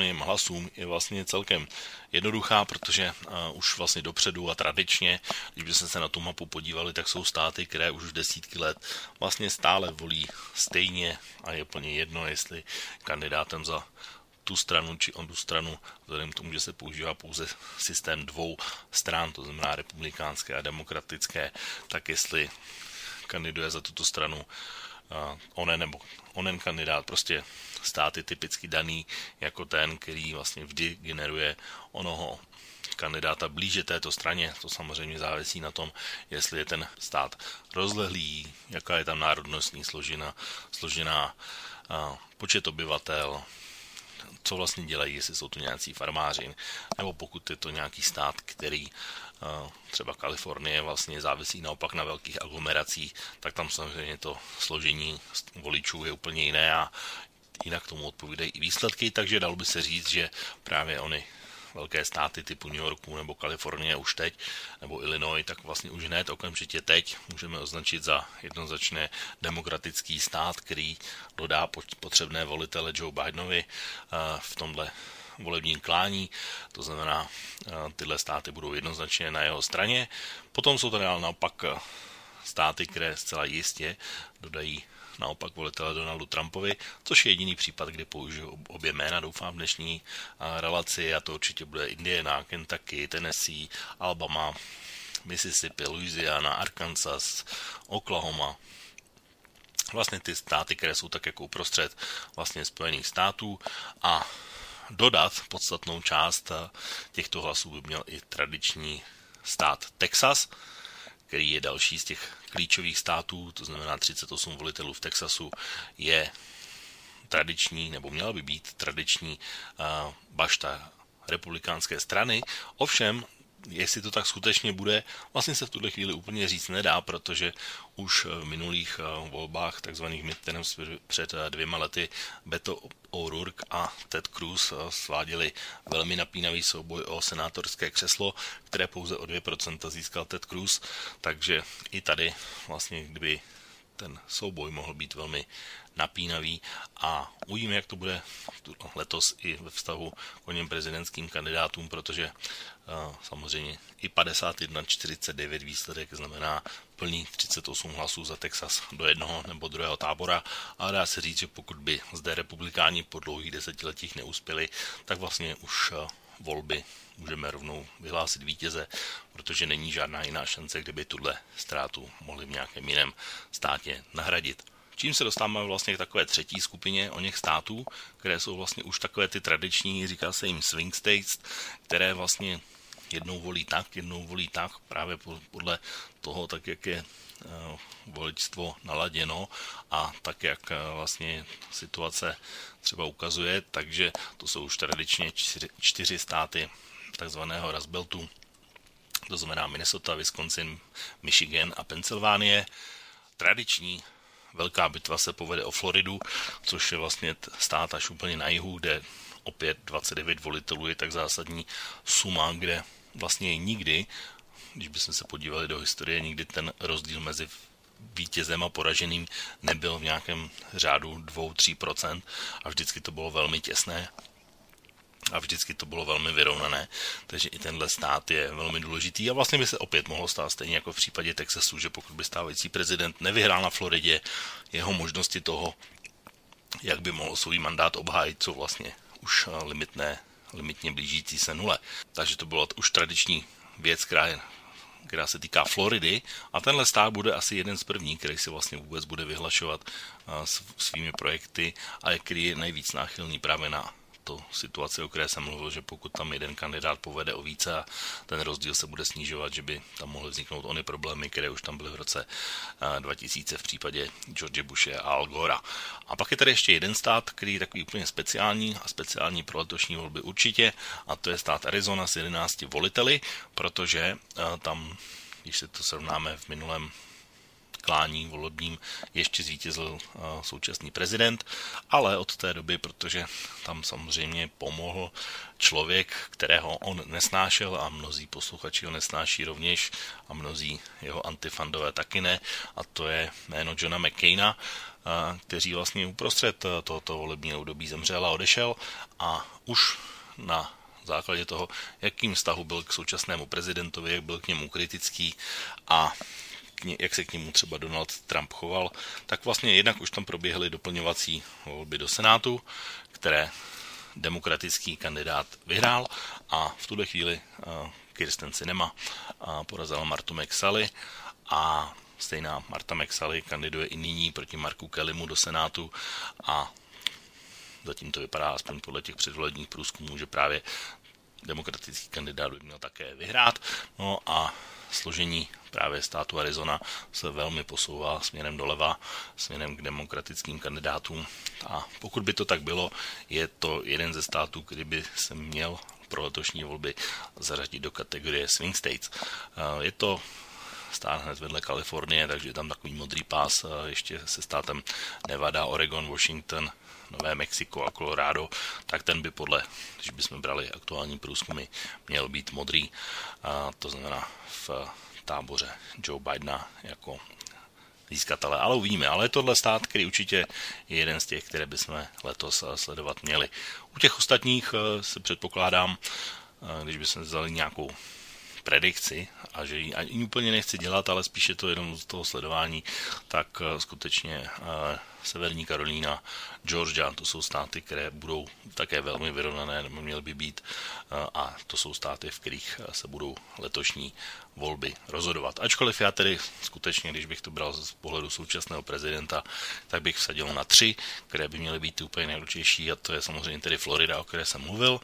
něm hlasům je vlastně celkem jednoduchá, protože uh, už vlastně dopředu a tradičně, když byste se na tu mapu podívali, tak jsou státy, které už desítky let vlastně stále volí stejně a je plně jedno, jestli kandidátem za tu stranu či onu stranu, vzhledem k tomu, že se používá pouze systém dvou stran, to znamená republikánské a demokratické, tak jestli kandiduje za tuto stranu onen nebo onen kandidát, prostě stát typicky daný jako ten, který vlastně vždy generuje onoho kandidáta blíže této straně. To samozřejmě závisí na tom, jestli je ten stát rozlehlý, jaká je tam národnostní složina, složená počet obyvatel, co vlastně dělají, jestli jsou to nějací farmáři, nebo pokud je to nějaký stát, který třeba Kalifornie vlastně závisí naopak na velkých aglomeracích, tak tam samozřejmě to složení voličů je úplně jiné a jinak tomu odpovídají i výsledky, takže dalo by se říct, že právě oni velké státy typu New Yorku nebo Kalifornie už teď, nebo Illinois, tak vlastně už hned okamžitě teď můžeme označit za jednoznačně demokratický stát, který dodá potřebné volitele Joe Bidenovi v tomhle volebním klání, to znamená, tyhle státy budou jednoznačně na jeho straně. Potom jsou tady naopak státy, které zcela jistě dodají naopak volitele Donaldu Trumpovi, což je jediný případ, kdy použiju obě jména, doufám, v dnešní relaci a to určitě bude Indiana, Kentucky, Tennessee, Alabama, Mississippi, Louisiana, Arkansas, Oklahoma, vlastně ty státy, které jsou tak jako uprostřed vlastně Spojených států a dodat podstatnou část těchto hlasů by měl i tradiční stát Texas, který je další z těch klíčových států, to znamená 38 volitelů v Texasu, je tradiční, nebo měla by být tradiční bašta republikánské strany. Ovšem, jestli to tak skutečně bude, vlastně se v tuhle chvíli úplně říct nedá, protože už v minulých volbách, takzvaných midterms před dvěma lety, Beto O'Rourke a Ted Cruz sváděli velmi napínavý souboj o senátorské křeslo, které pouze o 2% získal Ted Cruz, takže i tady vlastně, kdyby ten souboj mohl být velmi napínavý a uvidíme, jak to bude letos i ve vztahu k oněm prezidentským kandidátům, protože uh, samozřejmě i 51-49 výsledek znamená plný 38 hlasů za Texas do jednoho nebo druhého tábora. A dá se říct, že pokud by zde republikáni po dlouhých desetiletích neuspěli, tak vlastně už uh, volby můžeme rovnou vyhlásit vítěze, protože není žádná jiná šance, kdyby tuhle ztrátu mohli v nějakém jiném státě nahradit. Čím se dostáváme vlastně k takové třetí skupině o něch států, které jsou vlastně už takové ty tradiční, říká se jim swing states, které vlastně jednou volí tak, jednou volí tak, právě podle toho, tak jak je voličstvo naladěno a tak, jak eh, vlastně situace třeba ukazuje, takže to jsou už tradičně čtyři, čtyři státy takzvaného Rasbeltu, to znamená Minnesota, Wisconsin, Michigan a Pensylvánie. Tradiční velká bitva se povede o Floridu, což je vlastně stát až úplně na jihu, kde opět 29 volitelů je tak zásadní suma, kde vlastně nikdy, když bychom se podívali do historie, nikdy ten rozdíl mezi vítězem a poraženým nebyl v nějakém řádu 2-3% a vždycky to bylo velmi těsné a vždycky to bylo velmi vyrovnané, takže i tenhle stát je velmi důležitý a vlastně by se opět mohlo stát stejně jako v případě Texasu, že pokud by stávající prezident nevyhrál na Floridě, jeho možnosti toho, jak by mohl svůj mandát obhájit, jsou vlastně už limitné, limitně blížící se nule. Takže to byla už tradiční věc, která je která se týká Floridy. A tenhle stát bude asi jeden z prvních, který si vlastně vůbec bude vyhlašovat svými projekty a který je nejvíc náchylný právě na to situaci, o které jsem mluvil, že pokud tam jeden kandidát povede o více a ten rozdíl se bude snižovat, že by tam mohly vzniknout ony problémy, které už tam byly v roce 2000 v případě George Bushe a Al Gora. A pak je tady ještě jeden stát, který je takový úplně speciální a speciální pro letošní volby určitě, a to je stát Arizona s 11 voliteli, protože tam když se to srovnáme v minulém klání volebním ještě zvítězil eh, současný prezident, ale od té doby, protože tam samozřejmě pomohl člověk, kterého on nesnášel a mnozí posluchači ho nesnáší rovněž a mnozí jeho antifandové taky ne, a to je jméno Johna McCaina, eh, který vlastně uprostřed eh, tohoto volebního období zemřel a odešel a už na základě toho, jakým vztahu byl k současnému prezidentovi, jak byl k němu kritický a ně, jak se k němu třeba Donald Trump choval, tak vlastně jednak už tam proběhly doplňovací volby do Senátu, které demokratický kandidát vyhrál a v tuhle chvíli uh, Kirsten Sinema uh, porazila Martu McSally a stejná Marta McSally kandiduje i nyní proti Marku Kellymu do Senátu a zatím to vypadá aspoň podle těch předvolebních průzkumů, že právě demokratický kandidát by měl také vyhrát. No a složení právě státu Arizona se velmi posouvá směrem doleva, směrem k demokratickým kandidátům. A pokud by to tak bylo, je to jeden ze států, který by se měl pro letošní volby zařadit do kategorie Swing States. Je to stát hned vedle Kalifornie, takže je tam takový modrý pás ještě se státem Nevada, Oregon, Washington, Nové Mexiko a Colorado, tak ten by podle, když bychom brali aktuální průzkumy, měl být modrý. A to znamená v táboře Joe Bidena jako získatele. Ale uvidíme. Ale je tohle stát, který určitě je jeden z těch, které bychom letos sledovat měli. U těch ostatních eh, se předpokládám, eh, když bychom vzali nějakou predikci a že ji ani úplně nechci dělat, ale spíše to jenom z toho sledování, tak eh, skutečně Severní Karolína, Georgia, to jsou státy, které budou také velmi vyrovnané, nebo měly by být, eh, a to jsou státy, v kterých se budou letošní volby rozhodovat. Ačkoliv já tedy skutečně, když bych to bral z pohledu současného prezidenta, tak bych vsadil na tři, které by měly být úplně nejdůležitější, a to je samozřejmě tedy Florida, o které jsem mluvil,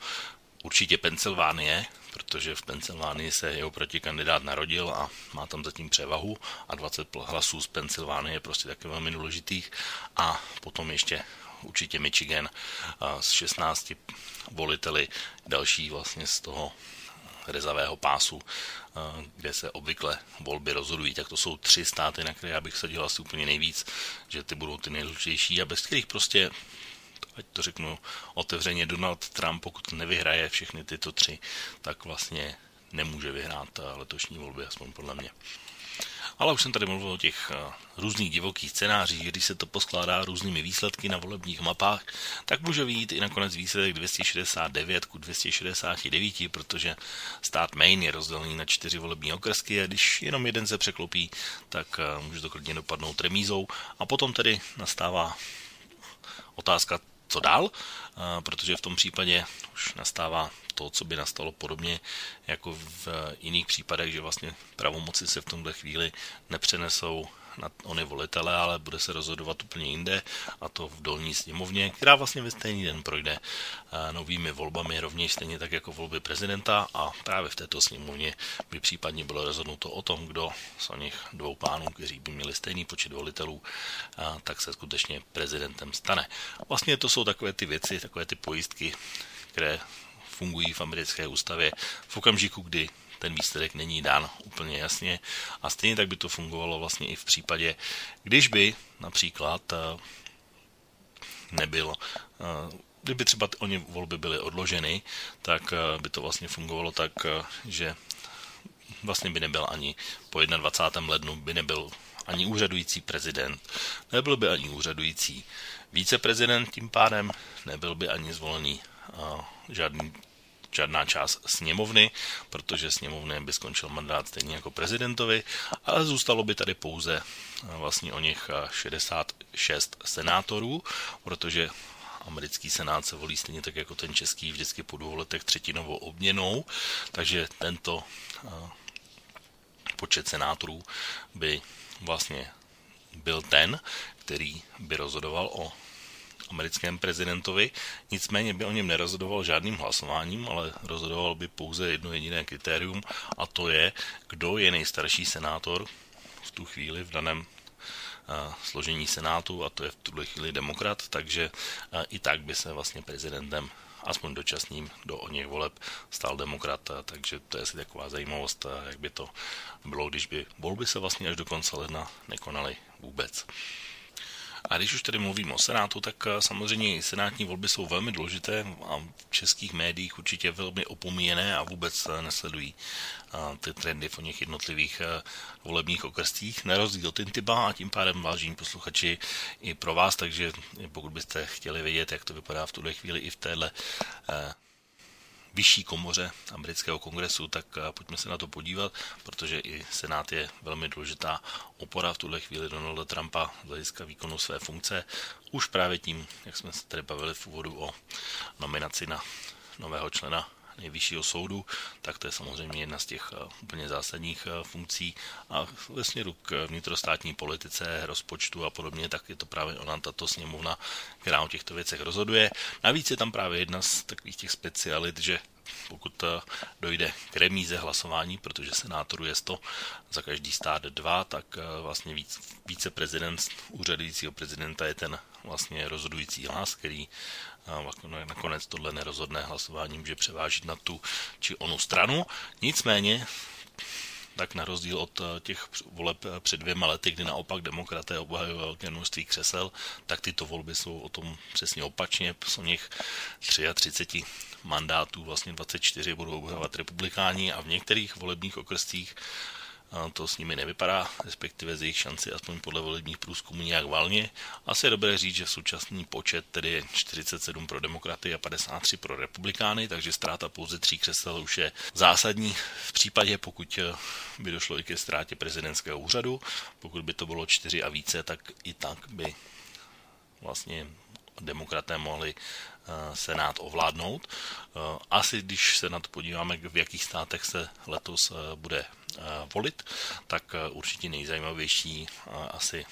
určitě Pensylvánie, protože v Pensylvánii se jeho protikandidát narodil a má tam zatím převahu a 20 hlasů z Pensylvánie je prostě také velmi důležitých a potom ještě určitě Michigan z 16 voliteli, další vlastně z toho rezavého pásu, kde se obvykle volby rozhodují. Tak to jsou tři státy, na které já bych sadil asi úplně nejvíc, že ty budou ty nejdůležitější a bez kterých prostě ať to řeknu otevřeně, Donald Trump, pokud nevyhraje všechny tyto tři, tak vlastně nemůže vyhrát letošní volby, aspoň podle mě. Ale už jsem tady mluvil o těch eh, různých divokých scénářích, když se to poskládá různými výsledky na volebních mapách, tak může vyjít i nakonec výsledek 269 ku 269, protože stát Maine je rozdělený na čtyři volební okresky a když jenom jeden se překlopí, tak eh, může to klidně dopadnout remízou a potom tedy nastává otázka co dál, protože v tom případě už nastává to, co by nastalo podobně jako v jiných případech, že vlastně pravomoci se v tomhle chvíli nepřenesou na ony volitele, ale bude se rozhodovat úplně jinde, a to v dolní sněmovně, která vlastně ve stejný den projde eh, novými volbami, rovněž stejně tak jako volby prezidenta a právě v této sněmovně by případně bylo rozhodnuto o tom, kdo z nich dvou pánů, kteří by měli stejný počet volitelů, eh, tak se skutečně prezidentem stane. Vlastně to jsou takové ty věci, takové ty pojistky, které fungují v americké ústavě v okamžiku, kdy ten výsledek není dán úplně jasně a stejně tak by to fungovalo vlastně i v případě, když by například eh, nebyl eh, kdyby třeba oni volby byly odloženy, tak by to vlastně fungovalo tak, že vlastně by nebyl ani po 21. lednu by nebyl ani úřadující prezident, nebyl by ani úřadující viceprezident, tím pádem nebyl by ani zvolený žádný, žádná část sněmovny, protože sněmovny by skončil mandát stejně jako prezidentovi, ale zůstalo by tady pouze uh, vlastně o něch 66 senátorů, protože americký senát se volí stejně tak jako ten český vždycky po dvou letech třetinovou obměnou, takže tento uh, počet senátorů by vlastně byl ten, který by rozhodoval o americkém prezidentovi, nicméně by o něm nerozhodoval žádným hlasováním, ale rozhodoval by pouze jedno jediné kritérium a to je, kdo je nejstarší senátor v tu chvíli v daném uh, složení senátu a to je v tuhle chvíli demokrat, takže uh, i tak by se vlastně prezidentem aspoň dočasným do o něch voleb stal demokrat, takže to je asi taková zajímavost, jak by to bylo, když by volby se vlastně až do konce ledna nekonaly vůbec. A když už tady mluvím o Senátu, tak eh, samozřejmě senátní volby jsou velmi důležité a v českých médiích určitě velmi opomíjené a vůbec eh, nesledují eh, ty trendy v něch jednotlivých volebních okrstích. Na rozdíl od Intiba a tím pádem vážení posluchači i pro vás, takže pokud byste chtěli vědět, jak to vypadá v tuhle chvíli i v téhle vyšší komoře amerického kongresu, tak eh, pojďme se na to podívat, protože i Senát je velmi důležitá opora v tuhle chvíli Donalda Trumpa z hlediska výkonu své funkce. Už právě tím, jak jsme se tady bavili v úvodu o nominaci na nového člena nejvyššího soudu, tak to je samozřejmě jedna z těch eh, úplně zásadních eh, funkcí a ve směru k vnitrostátní politice, rozpočtu a podobně, tak je to právě ona, tato sněmovna, která o těchto věcech rozhoduje. Navíc je tam právě jedna z takových těch specialit, že pokud eh, dojde k remíze hlasování, protože senátorů je 100 za každý stát dva, tak vlastně víc, viceprezident úřadujícího prezidenta je ten vlastně rozhodující hlas, který nakonec tohle nerozhodné hlasování může převážit na tu či onu stranu. Nicméně tak na rozdíl od eh, těch voleb eh, před dvěma lety, kdy naopak demokraté obhajují velké množství křesel, tak tyto volby jsou o tom přesně opačně. Jsou nich 33 mandátů, vlastně 24 budou obhajovat republikáni a v některých volebních okrstích to s nimi nevypadá, respektive z jejich šanci, aspoň podle volebních průzkumů, nějak valně. Asi je dobré říct, že současný počet tedy je 47 pro demokraty a 53 pro republikány, takže ztráta pouze tří křesel už je zásadní v případě, pokud eh, by došlo i ke ztrátě prezidentského úřadu. Pokud by to bylo čtyři a více, tak i tak by vlastně demokraté mohli eh, Senát ovládnout. Eh, asi když se na to podíváme, v jakých státech se letos bude volit, tak určitě nejzajímavější asi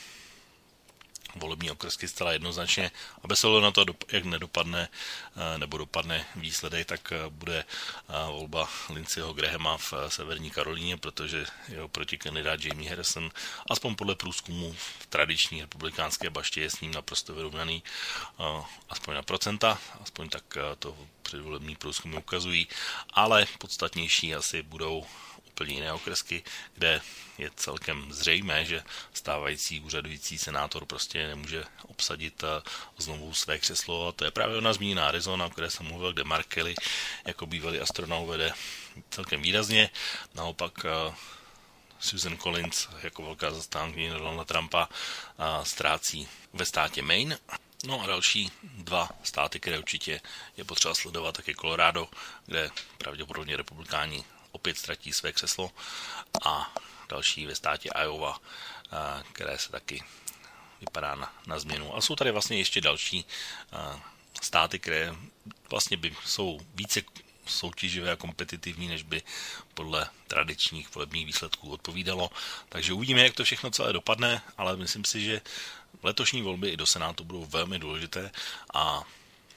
volební okresky zcela jednoznačně. A bez ohledu na to, jak nedopadne nebo dopadne výsledek, tak bude volba Lindseyho Grahama v severní Karolíně, protože jeho protikandidát Jamie Harrison, aspoň podle průzkumu v tradiční republikánské baště je s ním naprosto vyrovnaný, aspoň na procenta, aspoň tak to předvolební průzkumy ukazují, ale podstatnější asi budou úplně jiné okresky, kde je celkem zřejmé, že stávající úřadující senátor prostě nemůže obsadit eh, znovu své křeslo. A to je právě ona zmíněná Arizona, o které jsem mluvil, kde Mark Kelly jako bývalý astronaut vede celkem výrazně. Naopak eh, Susan Collins jako velká zastánkyně Donalda Trumpa eh, ztrácí ve státě Maine. No a další dva státy, které určitě je potřeba sledovat, tak je Colorado, kde pravděpodobně republikáni opět ztratí své křeslo a další ve státě Iowa, které se taky vypadá na, na změnu. A jsou tady vlastně ještě další státy, které vlastně by jsou více soutěživé a kompetitivní, než by podle tradičních volebních výsledků odpovídalo. Takže uvidíme, jak to všechno celé dopadne, ale myslím si, že letošní volby i do Senátu budou velmi důležité a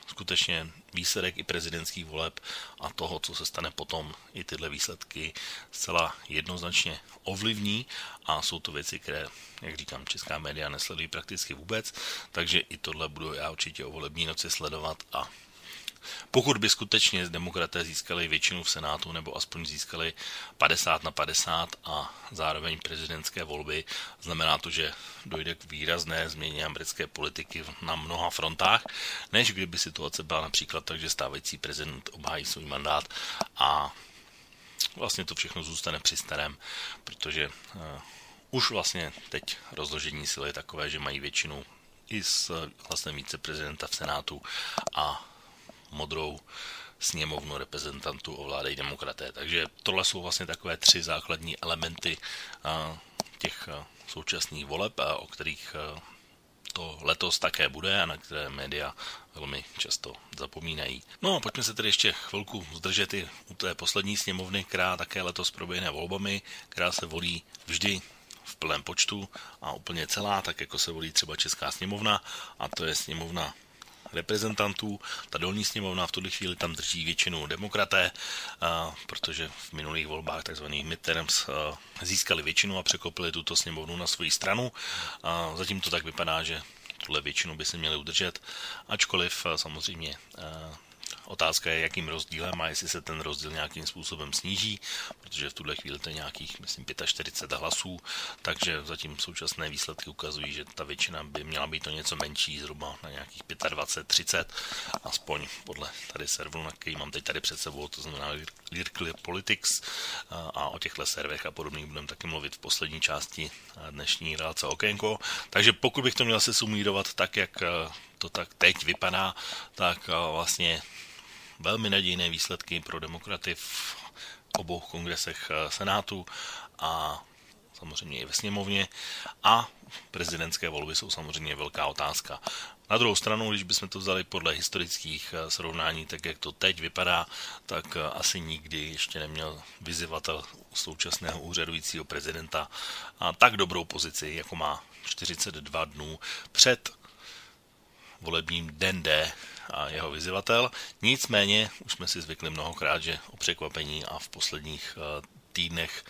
skutečně výsledek i prezidentských voleb a toho, co se stane potom, i tyhle výsledky zcela jednoznačně ovlivní a jsou to věci, které, jak říkám, česká média nesledují prakticky vůbec, takže i tohle budu já určitě o volební noci sledovat a pokud by skutečně demokraté získali většinu v Senátu nebo aspoň získali 50 na 50 a zároveň prezidentské volby, znamená to, že dojde k výrazné změně americké politiky na mnoha frontách, než kdyby situace byla například tak, že stávající prezident obhájí svůj mandát a vlastně to všechno zůstane při starém, protože uh, už vlastně teď rozložení sil je takové, že mají většinu i s hlasem viceprezidenta v Senátu a modrou sněmovnu reprezentantů ovládají demokraté. Takže tohle jsou vlastně takové tři základní elementy těch současných voleb, o kterých to letos také bude a na které média velmi často zapomínají. No a pojďme se tedy ještě chvilku zdržet i u té poslední sněmovny, která také letos proběhne volbami, která se volí vždy v plném počtu a úplně celá, tak jako se volí třeba Česká sněmovna a to je sněmovna reprezentantů. Ta dolní sněmovna v tuhle chvíli tam drží většinu demokraté, protože v minulých volbách tzv. midterms získali většinu a překopili tuto sněmovnu na svoji stranu. Zatím to tak vypadá, že tuhle většinu by se měli udržet, ačkoliv samozřejmě Otázka je, jakým rozdílem a jestli se ten rozdíl nějakým způsobem sníží, protože v tuhle chvíli to je nějakých, myslím, 45 hlasů, takže zatím současné výsledky ukazují, že ta většina by měla být to něco menší, zhruba na nějakých 25, 30, aspoň podle tady serveru, na který mám teď tady před sebou, to znamená Lirkly Politics a o těchto servech a podobných budeme taky mluvit v poslední části dnešní relace Okénko. Takže pokud bych to měl se sumírovat tak, jak to tak teď vypadá, tak vlastně velmi nadějné výsledky pro demokraty v obou kongresech eh, Senátu a samozřejmě i ve sněmovně a prezidentské volby jsou samozřejmě velká otázka. Na druhou stranu, když bychom to vzali podle historických eh, srovnání, tak jak to teď vypadá, tak eh, asi nikdy ještě neměl vyzývatel současného úřadujícího prezidenta a tak dobrou pozici, jako má 42 dnů před volebním den a jeho vyzývatel. Nicméně už jsme si zvykli mnohokrát, že o překvapení a v posledních eh, týdnech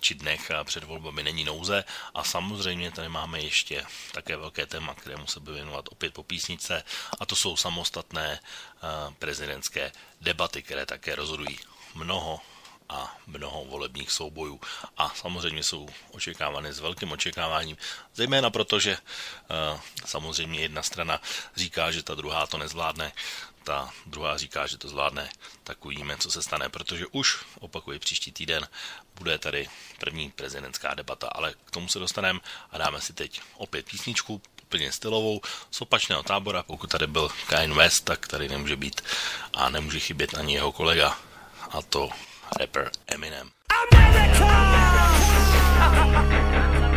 či dnech před volbami není nouze a samozřejmě tady máme ještě také velké téma, kterému se bude věnovat opět po písnice a to jsou samostatné eh, prezidentské debaty, které také rozhodují mnoho a mnoho volebních soubojů. A samozřejmě jsou očekávány s velkým očekáváním, zejména proto, že uh, samozřejmě jedna strana říká, že ta druhá to nezvládne, ta druhá říká, že to zvládne, tak uvidíme, co se stane, protože už, opakuji, příští týden bude tady první prezidentská debata, ale k tomu se dostaneme a dáme si teď opět písničku, úplně stylovou, z opačného tábora, pokud tady byl Kanye West, tak tady nemůže být a nemůže chybět ani jeho kolega a to rapper Eminem. We [LAUGHS]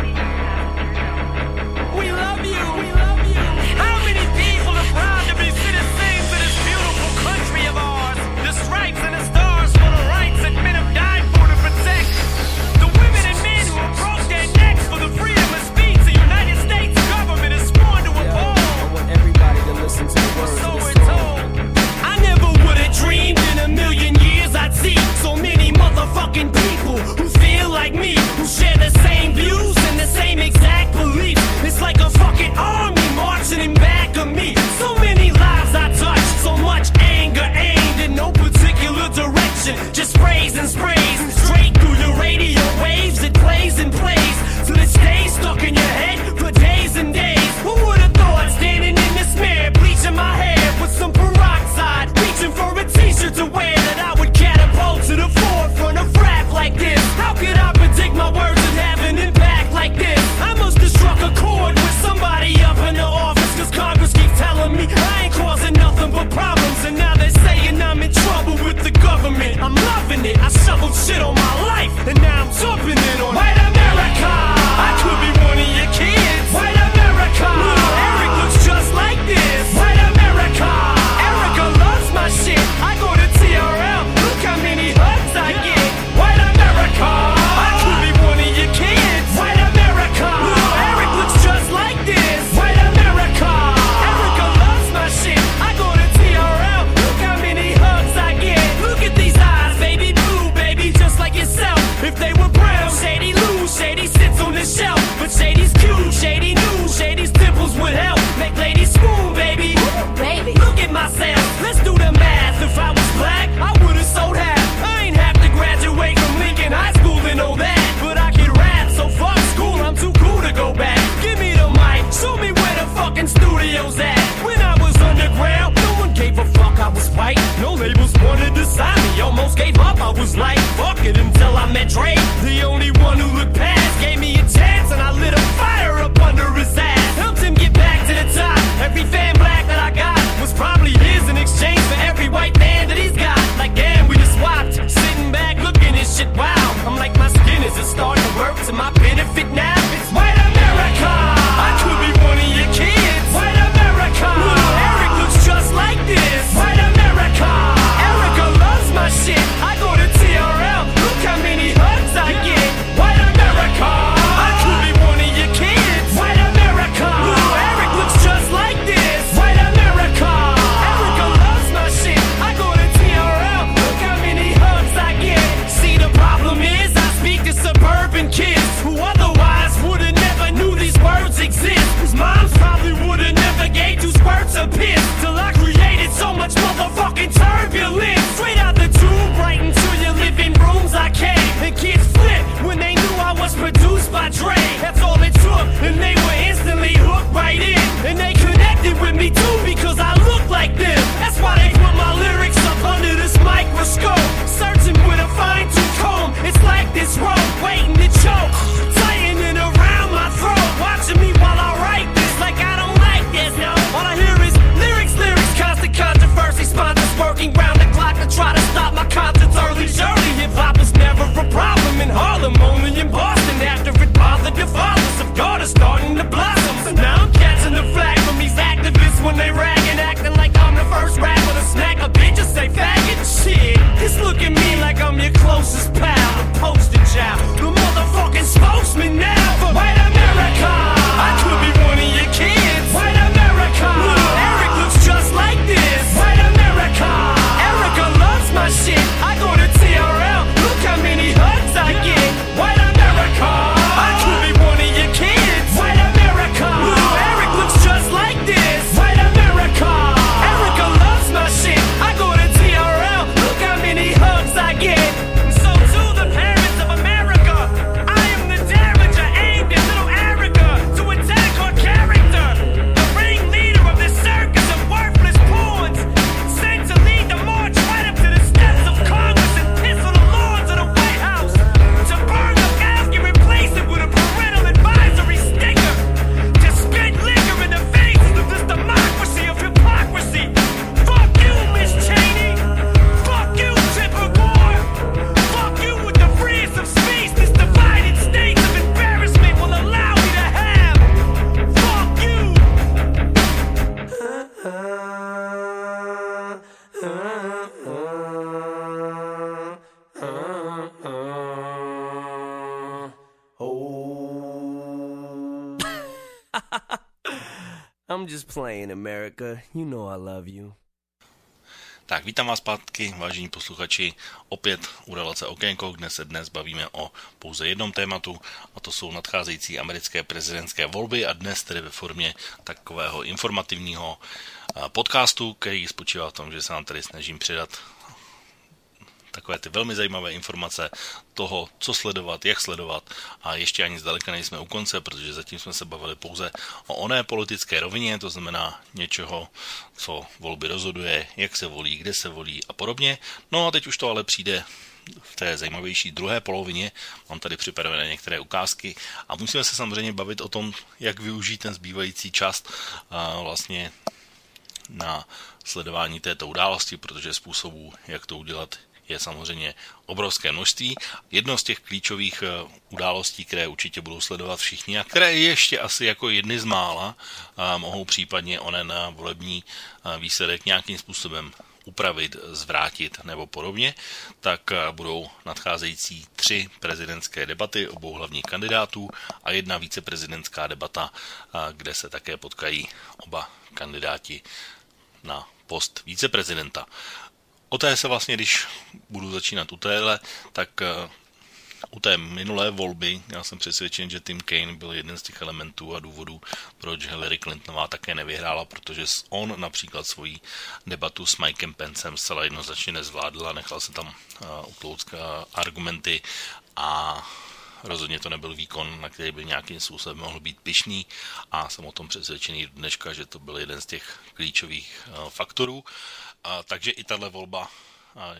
I'm loving it. I shoveled shit on my life, and now I'm dumping in on it. I'm just playing, America. You know I love you. Tak vítám vás zpátky, vážení posluchači, opět u relace Okénko, kde se dnes bavíme o pouze jednom tématu, a to jsou nadcházející americké prezidentské volby a dnes tedy ve formě takového informativního podcastu, který spočívá v tom, že se vám tady snažím předat takové ty velmi zajímavé informace toho, co sledovat, jak sledovat a ještě ani zdaleka nejsme u konce, protože zatím jsme se bavili pouze o oné politické rovině, to znamená něčeho, co volby rozhoduje, jak se volí, kde se volí a podobně. No a teď už to ale přijde v té zajímavější druhé polovině. Mám tady připravené některé ukázky a musíme se samozřejmě bavit o tom, jak využít ten zbývající čas vlastně na sledování této události, protože způsobů, jak to udělat, je samozřejmě obrovské množství. Jedno z těch klíčových eh, událostí, které určitě budou sledovat všichni a které ještě asi jako jedny z mála mohou případně onen volební eh, výsledek nějakým způsobem upravit, zvrátit nebo podobně, tak eh, budou nadcházející tři prezidentské debaty obou hlavních kandidátů a jedna víceprezidentská debata, kde se také potkají oba kandidáti na post víceprezidenta. O té se vlastně, když budu začínat u téhle, tak eh, u té minulé volby já jsem přesvědčen, že Tim Kaine byl jeden z těch elementů a důvodů, proč Hillary Clintonová také nevyhrála, protože on například svoji debatu s Mikem Pencem zcela jednoznačně nezvládl a nechal se tam uh, utlouct uh, argumenty a rozhodně to nebyl výkon, na který by nějakým způsobem mohl být pišný a jsem o tom přesvědčený dneška, že to byl jeden z těch klíčových faktorů. A, takže i tahle volba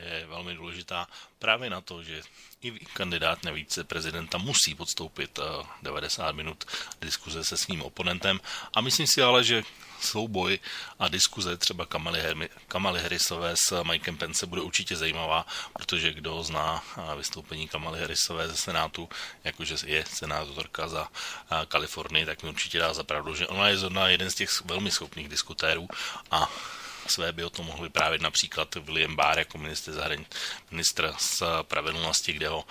je velmi důležitá právě na to, že i kandidát na více prezidenta musí podstoupit 90 minut diskuze se svým oponentem. A myslím si ale, že souboj a diskuze třeba Kamaly, Kamaly Harrisové s Mikem Pence bude určitě zajímavá, protože kdo zná vystoupení Kamaly Harrisové ze Senátu, jakože je senátorka za Kalifornii, tak mi určitě dá zapravdu, že ona je zrovna jeden z těch velmi schopných diskutérů a své by o tom mohl vyprávět například William Barr jako minister, zahrani, ministr spravedlnosti, kde ho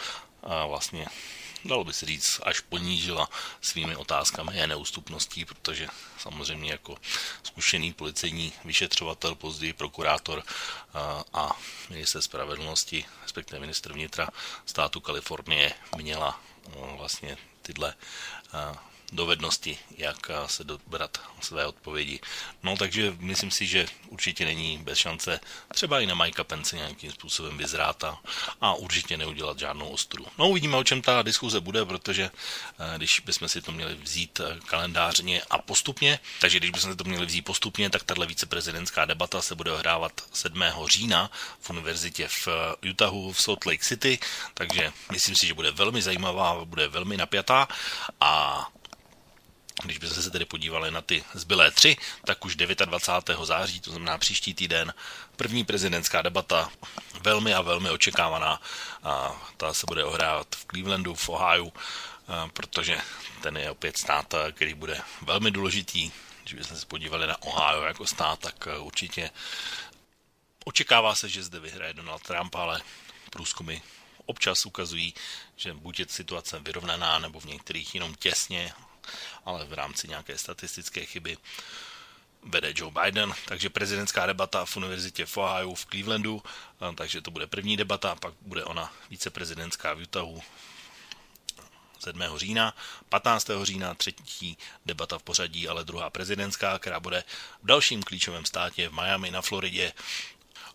vlastně dalo by se říct, až ponížila svými otázkami a neústupností, protože samozřejmě jako zkušený policejní vyšetřovatel, později prokurátor a minister spravedlnosti, respektive minister vnitra státu Kalifornie měla vlastně tyhle dovednosti, jak eh, se dobrat své odpovědi. No takže myslím si, že určitě není bez šance třeba i na Majka Pence nějakým způsobem vyzrát a, a určitě neudělat žádnou ostru. No uvidíme, o čem ta diskuze bude, protože eh, když bychom si to měli vzít eh, kalendářně a postupně, takže když bychom si to měli vzít postupně, tak tahle viceprezidentská debata se bude ohrávat 7. října v univerzitě v Utahu v Salt Lake City, takže myslím si, že bude velmi zajímavá, bude velmi napjatá a když bychom se tedy podívali na ty zbylé tři, tak už 29. září, to znamená příští týden, první prezidentská debata, velmi a velmi očekávaná. A ta se bude ohrávat v Clevelandu, v Ohio, protože ten je opět stát, který bude velmi důležitý. Když bychom se podívali na Ohio jako stát, tak určitě očekává se, že zde vyhraje Donald Trump, ale průzkumy občas ukazují, že buď je situace vyrovnaná, nebo v některých jenom těsně, ale v rámci nějaké statistické chyby vede Joe Biden, takže prezidentská debata v univerzitě v Ohio v Clevelandu, takže to bude první debata, pak bude ona víceprezidentská v Utahu 7. října, 15. října třetí debata v pořadí, ale druhá prezidentská, která bude v dalším klíčovém státě v Miami na Floridě.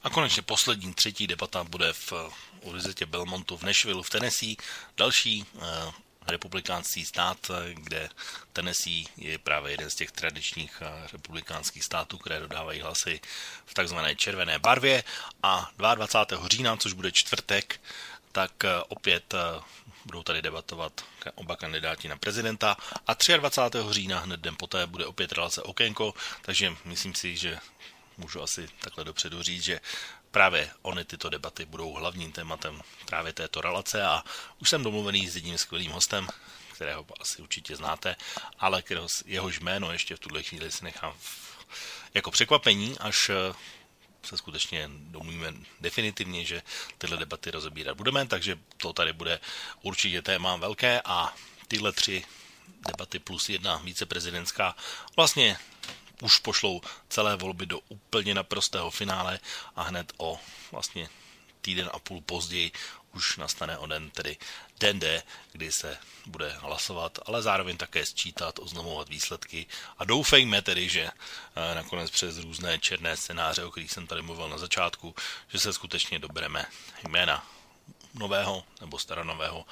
A konečně poslední třetí debata bude v univerzitě Belmontu v Nashville v Tennessee. Další eh, republikánský stát, kde Tennessee je právě jeden z těch tradičních eh, republikánských států, které dodávají hlasy v takzvané červené barvě a 22. října, což bude čtvrtek, tak eh, opět eh, budou tady debatovat oba kandidáti na prezidenta a 23. října hned den poté bude opět relace Okénko, takže myslím si, že můžu asi takhle dopředu říct, že právě ony tyto debaty budou hlavním tématem právě této relace a už jsem domluvený s jedním skvělým hostem, kterého asi určitě znáte, ale kterého, jehož jméno ještě v tuhle chvíli si nechám jako překvapení, až eh, se skutečně domluvíme definitivně, že tyhle debaty rozebírat budeme, takže to tady bude určitě téma velké a tyhle tři debaty plus jedna víceprezidentská vlastně už pošlou celé volby do úplně naprostého finále a hned o vlastně týden a půl později už nastane onen tedy den D, kdy se bude hlasovat, ale zároveň také sčítat, oznamovat výsledky a doufejme tedy, že eh, nakonec přes různé černé scénáře, o kterých jsem tady mluvil na začátku, že se skutečně dobereme jména nového nebo staronového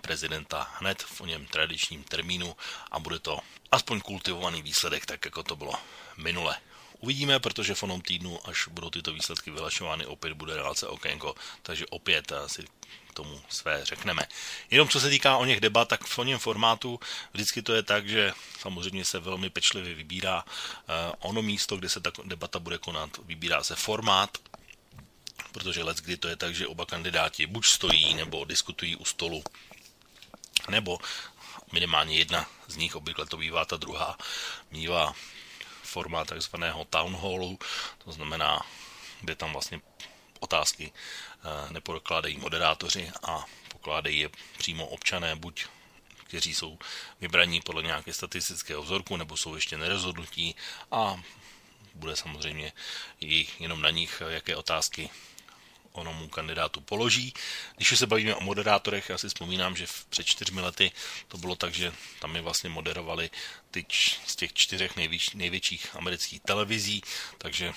prezidenta hned v něm tradičním termínu a bude to aspoň kultivovaný výsledek, tak jako to bylo minule. Uvidíme, protože v onom týdnu, až budou tyto výsledky vylašovány, opět bude relace okénko, takže opět eh, si k tomu své řekneme. Jenom co se týká o něch debat, tak v o něm formátu vždycky to je tak, že samozřejmě se velmi pečlivě vybírá uh, ono místo, kde se ta debata bude konat, vybírá se formát, protože let kdy to je tak, že oba kandidáti buď stojí nebo diskutují u stolu, nebo minimálně jedna z nich, obvykle to bývá ta druhá, mývá forma takzvaného town hallu, to znamená, kde tam vlastně otázky eh, nepodkládají moderátoři a pokládají je přímo občané, buď kteří jsou vybraní podle nějaké statistického vzorku, nebo jsou ještě nerozhodnutí a bude samozřejmě i jenom na nich, jaké otázky onomu kandidátu položí. Když se bavíme o moderátorech, já si vzpomínám, že před čtyřmi lety to bylo tak, že tam je vlastně moderovali ty z těch čtyřech největš, největších amerických televizí, takže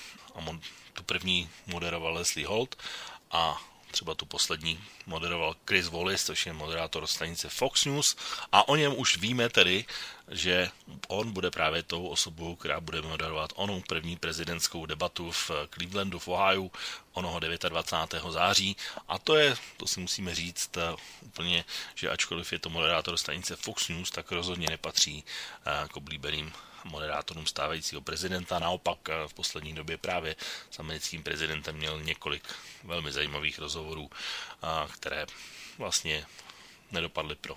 tu první moderoval Leslie Holt a třeba tu poslední moderoval Chris Wallace, což je moderátor stanice Fox News a o něm už víme tedy, že on bude právě tou osobou, která bude moderovat onou první prezidentskou debatu v Clevelandu v Ohio onoho 29. září a to je, to si musíme říct uh, úplně, že ačkoliv je to moderátor stanice Fox News, tak rozhodně nepatří uh, k oblíbeným moderátorům stávajícího prezidenta. Naopak eh, v poslední době právě s americkým prezidentem měl několik velmi zajímavých rozhovorů, které vlastně nedopadly pro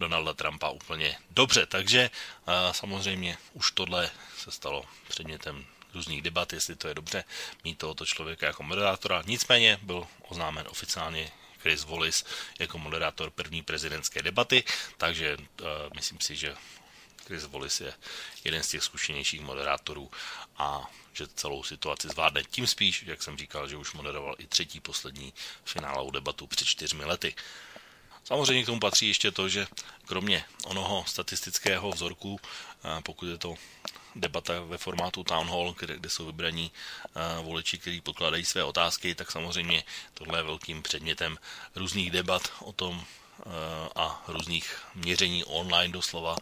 Donalda Trumpa úplně dobře. Takže samozřejmě už tohle se stalo předmětem různých debat, jestli to je dobře mít tohoto člověka jako moderátora. Nicméně byl oznámen oficiálně Chris Wallis jako moderátor první prezidentské debaty, takže uh, myslím si, že Chris Wallis je jeden z těch zkušenějších moderátorů a že celou situaci zvládne. Tím spíš, jak jsem říkal, že už moderoval i třetí poslední finálovou debatu před čtyřmi lety. Samozřejmě k tomu patří ještě to, že kromě onoho statistického vzorku, pokud je to debata ve formátu Town Hall, kde, kde jsou vybraní voliči, kteří pokládají své otázky, tak samozřejmě tohle je velkým předmětem různých debat o tom, a různých měření online doslova,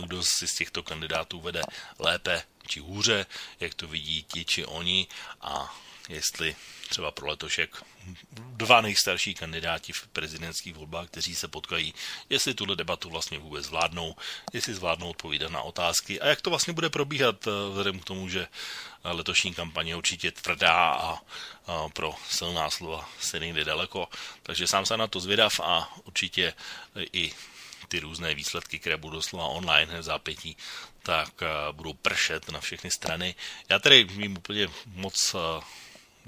kdo si z těchto kandidátů vede lépe či hůře, jak to vidí ti či oni. A jestli třeba pro letošek dva nejstarší kandidáti v prezidentských volbách, kteří se potkají, jestli tuhle debatu vlastně vůbec zvládnou, jestli zvládnou odpovídat na otázky a jak to vlastně bude probíhat eh, vzhledem k tomu, že letošní kampaně je určitě tvrdá a, pro silná slova se nejde daleko. Takže sám se na to zvědav a určitě i ty různé výsledky, které budou slova online v zápětí, tak eh, budou pršet na všechny strany. Já tady mým úplně moc eh,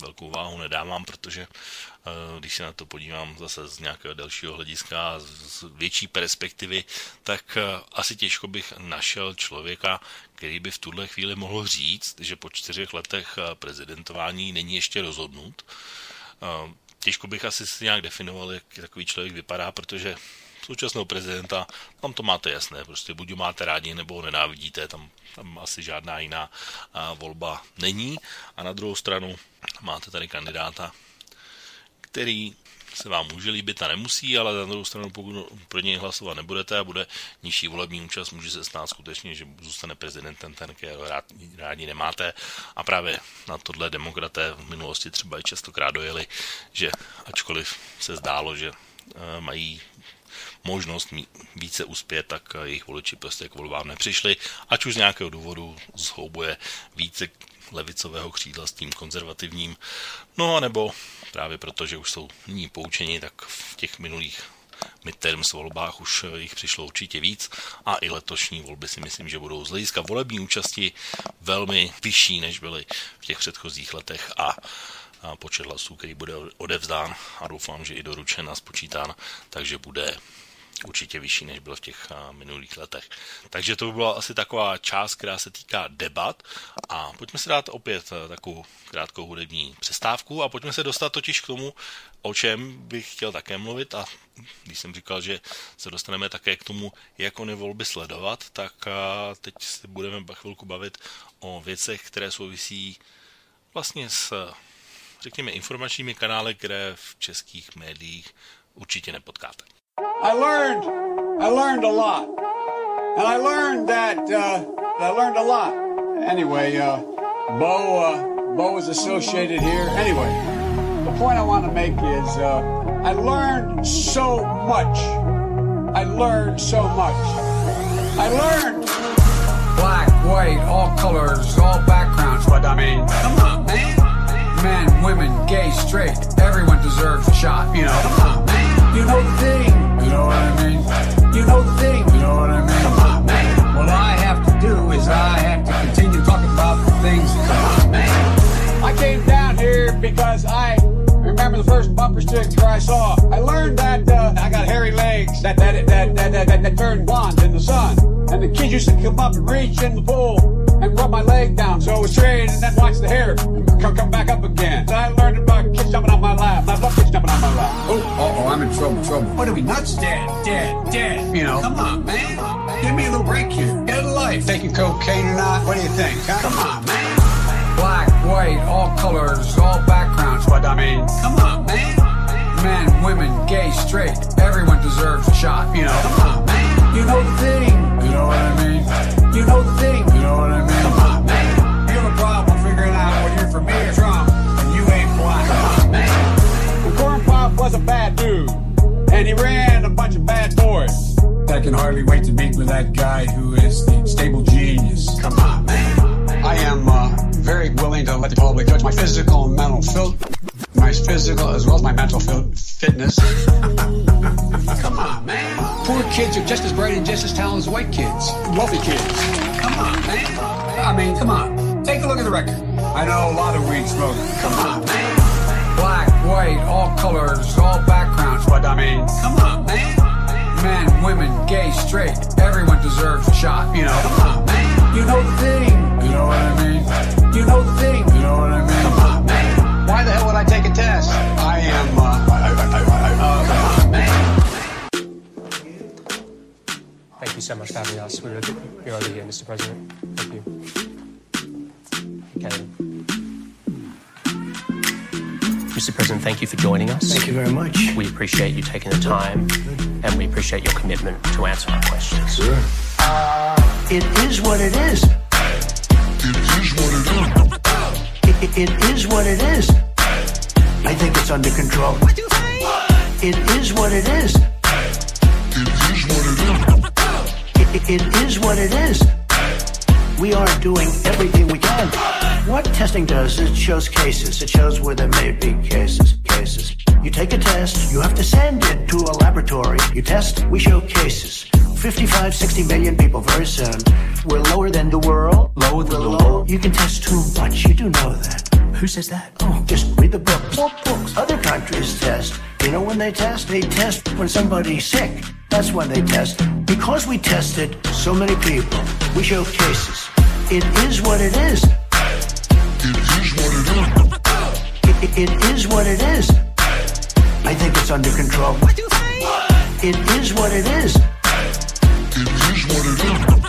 velkou váhu nedávám, protože eh, když se na to podívám zase z nějakého dalšího hlediska, z větší perspektivy, tak eh, asi těžko bych našel člověka, který by v tuhle chvíli mohl říct, že po čtyřech letech eh, prezidentování není ještě rozhodnut. Těžko bych asi si nějak definoval, jak takový člověk vypadá, protože současného prezidenta, tam to máte jasné, prostě buď ho máte rádi, nebo ho nenávidíte, tam, tam asi žádná jiná volba není. A na druhou stranu máte tady kandidáta, který se vám může líbit a nemusí, ale na druhou stranu, pokud pro něj hlasovat nebudete a bude nižší volební účast, může se stát skutečně, že zůstane prezidentem ten, který rád, rádi nemáte. A právě na tohle demokraté v minulosti třeba i častokrát dojeli, že ačkoliv se zdálo, že eh, mají možnost více uspět, tak jejich voliči prostě k volbám nepřišli, ať už z nějakého důvodu zhoubuje více levicového křídla s tím konzervativním, no a nebo právě proto, že už jsou nyní poučeni, tak v těch minulých midterms volbách už jich přišlo určitě víc. A i letošní volby si myslím, že budou z hlediska volební účasti velmi vyšší, než byly v těch předchozích letech. A počet hlasů, který bude odevzdán a doufám, že i doručen a spočítán, takže bude určitě vyšší, než byl v těch minulých letech. Takže to by byla asi taková část, která se týká debat a pojďme si dát opět takovou krátkou hudební přestávku a pojďme se dostat totiž k tomu, o čem bych chtěl také mluvit a když jsem říkal, že se dostaneme také k tomu, jak ony volby sledovat, tak teď si budeme chvilku bavit o věcech, které souvisí vlastně s, řekněme, informačními kanály, které v českých médiích určitě nepotkáte. I learned, I learned a lot. And I learned that, uh, I learned a lot. Anyway, uh, Bo, uh, Bo is associated here. Anyway, the point I want to make is, uh, I learned so much. I learned so much. I learned black, white, all colors, all backgrounds. But I mean, come on, man. Men, women, gay, straight, everyone deserves a shot. You know, come on, man. You know the thing. You know what I mean? You know the thing. You know what I mean? Come on, man. What I have to do is I have to continue talking about the things. Come on, man. I came down here because I remember the first bumper sticker I saw. I learned that uh, I got hairy legs that that that that, that, that, that turn blonde in the sun. And the kids used to come up and reach in the pool and rub my leg down so it was straight and then watch the hair come, come back up again. I learned about kids jumping on my lap. I love kids jumping on my lap. Oh, oh, I'm in trouble, trouble. What are we nuts? Dead, dead, dead. You know, come on, man. Give me a little break here. Get a life. Taking cocaine or not? What do you think? Huh? Come on, man. Black, white, all colors, all backgrounds. What I mean, come on, man. Men, women, gay, straight, everyone deserves a shot. You know, come on, man. You know the thing. You know what I mean? You know the thing. You know what I mean? Come on, man. You have a problem figuring out whether you're from me or Trump, and you ain't black. Come on, man. Corn pop was a bad dude, and he ran a bunch of bad boys. I can hardly wait to meet with that guy who is the stable genius. Come on, man. I am uh, very willing to let the public judge my physical and mental fit, my physical as well as my mental fit- fitness. [LAUGHS] Come on, man. Poor kids are just as bright and just as talented as white kids. Wealthy kids. Come on, man. I mean, come on. Take a look at the record. I know a lot of weed smokers. Come on, man. Black, white, all colors, all backgrounds. But I mean, come on, man. Men, women, gay, straight, everyone deserves a shot. You know, come on, man. You know the thing. You know what I mean? You know the thing. You know what I mean? Come on, man. Why the hell would I take a test? You so much for having us. We're, you're over here, Mr. President. Thank you. Okay. Mr. President, thank you for joining us. Thank you very much. We appreciate you taking the time, and we appreciate your commitment to answer our questions. Sure. It is what it is. It is what it is. It, it, it is what it is. I think it's under control. It is what it is. It, is what it is. We are doing everything we can. What testing does, it shows cases. It shows where there may be cases. Cases. You take a test, you have to send it to a laboratory. You test, we show cases. 55, 60 million people very soon. We're lower than the world. Lower than the world? You can test too much, you do know that. Who says that? Oh, just read the books. What books? Other countries test. You know when they test? They test when somebody's sick. That's when they test. Because we tested so many people, we show cases. It is what it is. It is what it is. It, it, it is what it is. I think it's under control. It is what it is. It is what it is.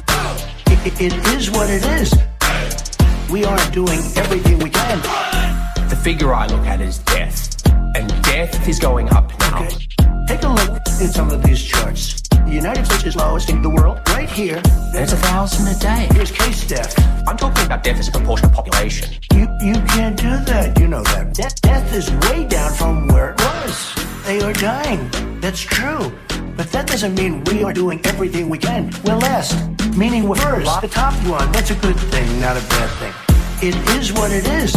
It, it, it is what it is. We are doing everything we can. The figure I look at is death. And death is going up now. Okay. Take a look at some of these charts. The United States is lowest in the world. Right here, There's a thousand a day. here's case death. I'm talking about death as a proportion of population. You you can't do that. You know that. Death, death is way down from where it was. They are dying. That's true. But that doesn't mean we are doing everything we can. We're last, meaning we're first. The top one. That's a good thing, not a bad thing. It is what it is.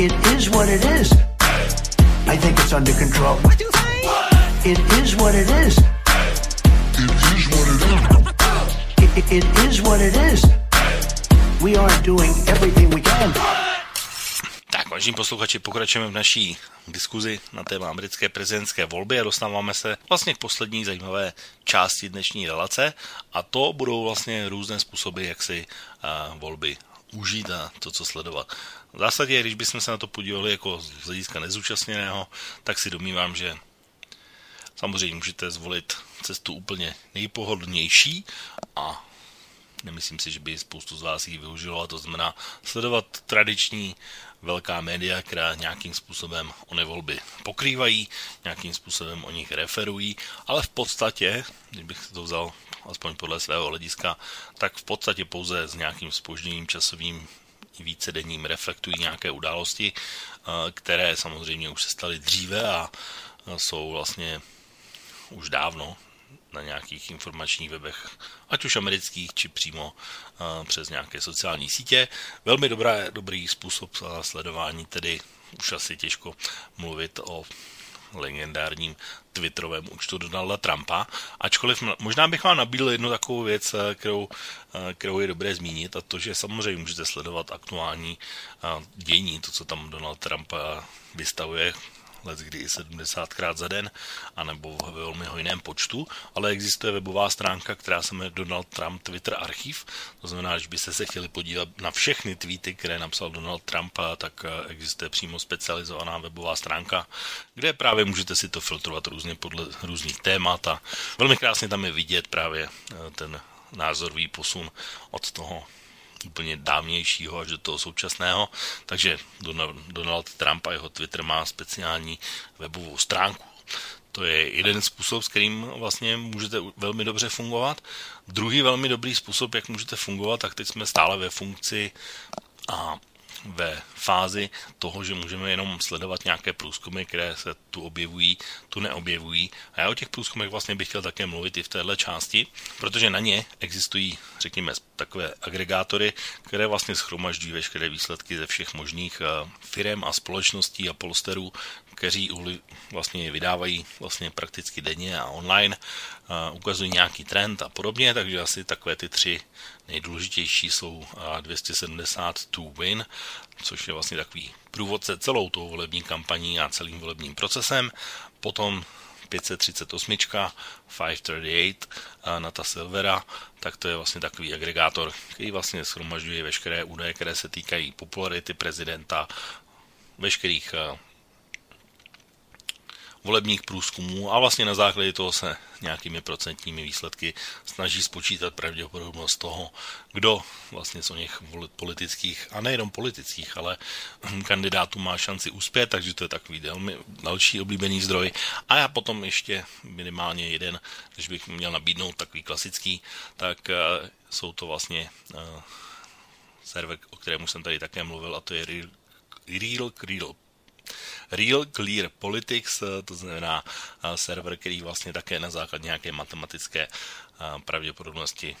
It, is what it is. I think it's under control. It is what it is. It is what it is. It, it, it is what it is. We are doing everything we can. Tak, Vážení posluchači, pokračujeme v naší diskuzi na téma americké prezidentské volby a dostáváme se vlastně k poslední zajímavé části dnešní relace a to budou vlastně různé způsoby, jak si volby užít a to, co sledovat. V zásadě, když bychom se na to podívali jako z hlediska nezúčastněného, tak si domývám, že samozřejmě můžete zvolit cestu úplně nejpohodlnější a nemyslím si, že by spoustu z vás ji využilo, a to znamená sledovat tradiční velká média, která nějakým způsobem ony volby pokrývají, nějakým způsobem o nich referují, ale v podstatě, kdybych to vzal aspoň podle svého hlediska, tak v podstatě pouze s nějakým spožděním časovým vícedenním reflektují nějaké události, eh, které samozřejmě už se staly dříve a jsou vlastně už dávno na nějakých informačních webech, ať už amerických, či přímo uh, přes nějaké sociální sítě. Velmi dobrá, dobrý způsob sledování, tedy už asi těžko mluvit o legendárním Twitterovém účtu Donalda Trumpa, ačkoliv možná bych vám nabídl jednu takovou věc, kterou, kterou je dobré zmínit, a to, že samozřejmě můžete sledovat aktuální dění, to, co tam Donald Trump vystavuje let kdy i 70krát za den, anebo v velmi hojném počtu, ale existuje webová stránka, která se jmenuje Donald Trump Twitter archiv, to znamená, že byste se chtěli podívat na všechny tweety, které napsal Donald Trump, tak eh, existuje přímo specializovaná webová stránka, kde právě můžete si to filtrovat různě podle různých témat a velmi krásně tam je vidět právě eh, ten názorový posun od toho úplně dávnějšího až do toho současného. Takže Donald Trump a jeho Twitter má speciální webovou stránku. To je jeden způsob, s kterým vlastně můžete velmi dobře fungovat. Druhý velmi dobrý způsob, jak můžete fungovat, tak teď jsme stále ve funkci a ve fázi toho, že můžeme jenom sledovat nějaké průzkumy, které se tu objevují, tu neobjevují. A já o těch průzkumech vlastně bych chtěl také mluvit i v téhle části, protože na ně existují, řekněme, takové agregátory, které vlastně schromažďují veškeré výsledky ze všech možných eh, firm a společností a polsterů, kteří vlastně je vydávají vlastně prakticky denně a online, ukazují nějaký trend a podobně, takže asi takové ty tři nejdůležitější jsou 270 to win, což je vlastně takový průvodce celou tou volební kampaní a celým volebním procesem. Potom 538, 538 na ta Silvera, tak to je vlastně takový agregátor, který vlastně schromažďuje veškeré údaje, které se týkají popularity prezidenta, veškerých volebních průzkumů a vlastně na základě toho se nějakými procentními výsledky snaží spočítat pravděpodobnost toho, kdo vlastně z o něch politických, a nejenom politických, ale [CLEARS THROAT] kandidátů má šanci uspět, takže to je takový velmi další oblíbený zdroj. A já potom ještě minimálně jeden, když bych měl nabídnout takový klasický, tak uh, jsou to vlastně uh, server, o kterém jsem tady také mluvil, a to je Real, Real, Real Real Clear Politics, eh, to znamená eh, server, který vlastně také na základě nějaké matematické eh, pravděpodobnosti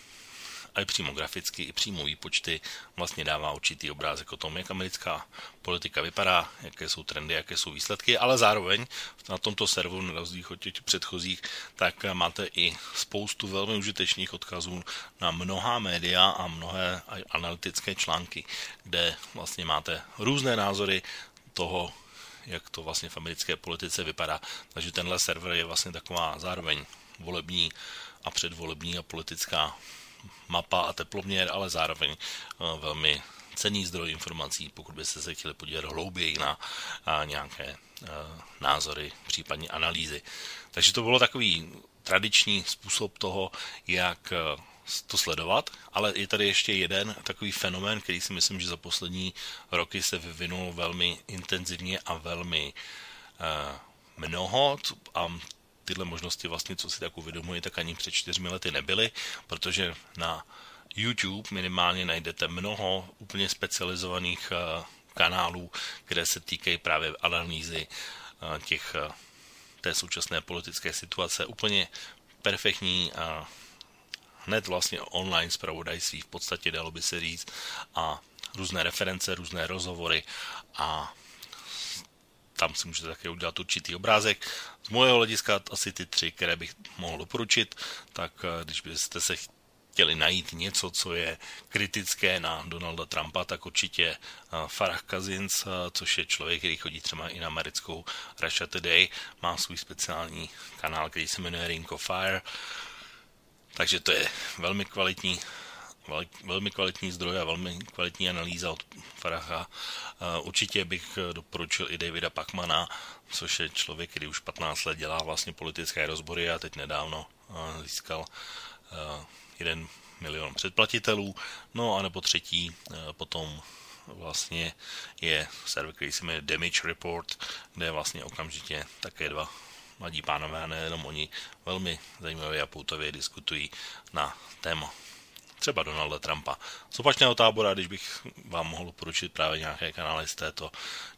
a i přímo graficky, i přímo výpočty vlastně dává určitý obrázek o tom, jak americká politika vypadá, jaké jsou trendy, jaké jsou výsledky, ale zároveň na tomto serveru, na rozdíl od těch předchozích, tak máte i spoustu velmi užitečných odkazů na mnohá média a mnohé analytické články, kde vlastně máte různé názory toho, jak to vlastně v americké politice vypadá. Takže tenhle server je vlastně taková zároveň volební a předvolební a politická mapa a teploměr, ale zároveň eh, velmi cený zdroj informací, pokud byste se chtěli podívat hlouběji na nějaké eh, názory, případně analýzy. Takže to bylo takový tradiční způsob toho, jak eh, to sledovat, ale je tady ještě jeden takový fenomén, který si myslím, že za poslední roky se vyvinul velmi intenzivně a velmi uh, mnoho a tyhle možnosti vlastně, co si tak uvědomuji, tak ani před čtyřmi lety nebyly, protože na YouTube minimálně najdete mnoho úplně specializovaných uh, kanálů, které se týkají právě analýzy uh, těch té současné politické situace. Úplně perfektní a hned vlastně online zpravodajství, v podstatě dalo by se říct, a různé reference, různé rozhovory a tam si můžete také udělat určitý obrázek. Z mojeho hlediska asi ty tři, které bych mohl doporučit, tak eh, když byste se chtěli najít něco, co je kritické na Donalda Trumpa, tak určitě Farah Cousins, což je člověk, který chodí třeba i na americkou Russia Today, má svůj speciální kanál, který se jmenuje Ring of Fire, takže to je velmi kvalitní velmi kvalitní zdroj a velmi kvalitní analýza od Faracha. Určitě bych doporučil i Davida Pachmana, což je člověk, který už 15 let dělá vlastně politické rozbory a teď nedávno získal jeden milion předplatitelů. No a nebo třetí potom vlastně je server, který se jmenuje Damage Report, kde vlastně okamžitě také dva mladí pánové, a nejenom oni, velmi zajímavě a poutavě diskutují na téma třeba Donalda Trumpa. Z opačného tábora, když bych vám mohl poručit právě nějaké kanály z této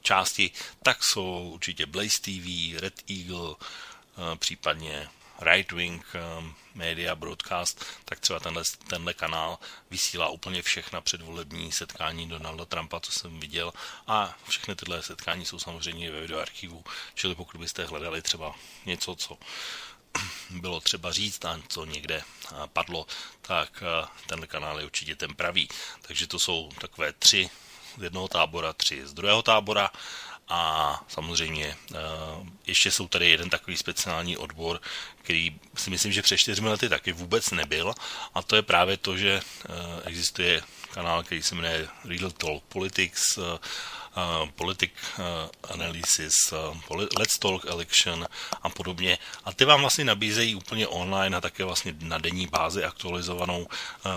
části, tak jsou určitě Blaze TV, Red Eagle, eh, případně Right Wing eh, Media Broadcast, tak třeba tenhle, tenhle kanál vysílá úplně všechna předvolební setkání Donalda Trumpa, co jsem viděl a všechny tyhle setkání jsou samozřejmě ve videoarchivu, čili pokud byste hledali třeba něco, co [CLEARS THROAT] bylo třeba říct a co někde padlo, tak ten kanál je určitě ten pravý. Takže to jsou takové tři z jednoho tábora, tři z druhého tábora a samozřejmě ještě jsou tady jeden takový speciální odbor, který si myslím, že před čtyřmi lety taky vůbec nebyl a to je právě to, že existuje kanál, který se jmenuje Real Talk Politics, politik analysis, let's talk election a podobně. A ty vám vlastně nabízejí úplně online a také vlastně na denní bázi aktualizovanou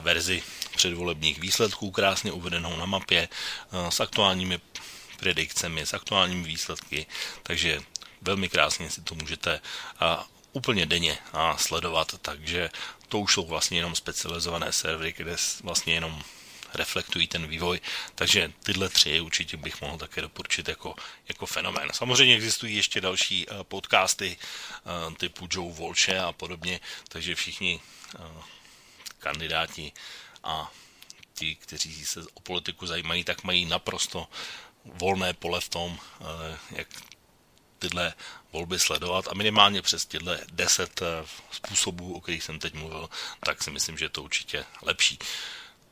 verzi předvolebních výsledků, krásně uvedenou na mapě s aktuálními predikcemi, s aktuálními výsledky, takže velmi krásně si to můžete úplně denně sledovat, takže to už jsou vlastně jenom specializované servery, kde vlastně jenom reflektují ten vývoj, takže tyhle tři určitě bych mohl také doporučit jako, jako fenomén. Samozřejmě existují ještě další podcasty typu Joe Volče a podobně, takže všichni kandidáti a ti, kteří se o politiku zajímají, tak mají naprosto volné pole v tom, jak tyhle volby sledovat a minimálně přes tyhle deset způsobů, o kterých jsem teď mluvil, tak si myslím, že je to určitě lepší.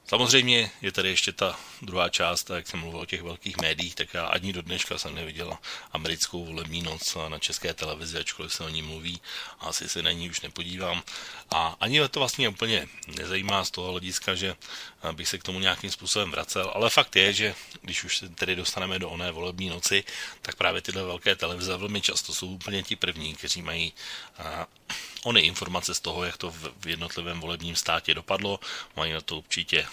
Samozřejmě je tady ještě ta druhá část, jak jsem mluvil o těch velkých médiích, tak já ani do dneška jsem neviděl americkou volební noc na české televizi, ačkoliv se o ní mluví, asi se na ní už nepodívám. A ani to vlastně úplně nezajímá z toho hlediska, že bych se k tomu nějakým způsobem vracel, ale fakt je, že když už se tedy dostaneme do oné volební noci, tak právě tyhle velké televize velmi často jsou úplně ti první, kteří mají ony informace z toho, jak to v jednotlivém volebním státě dopadlo. Mají na to určitě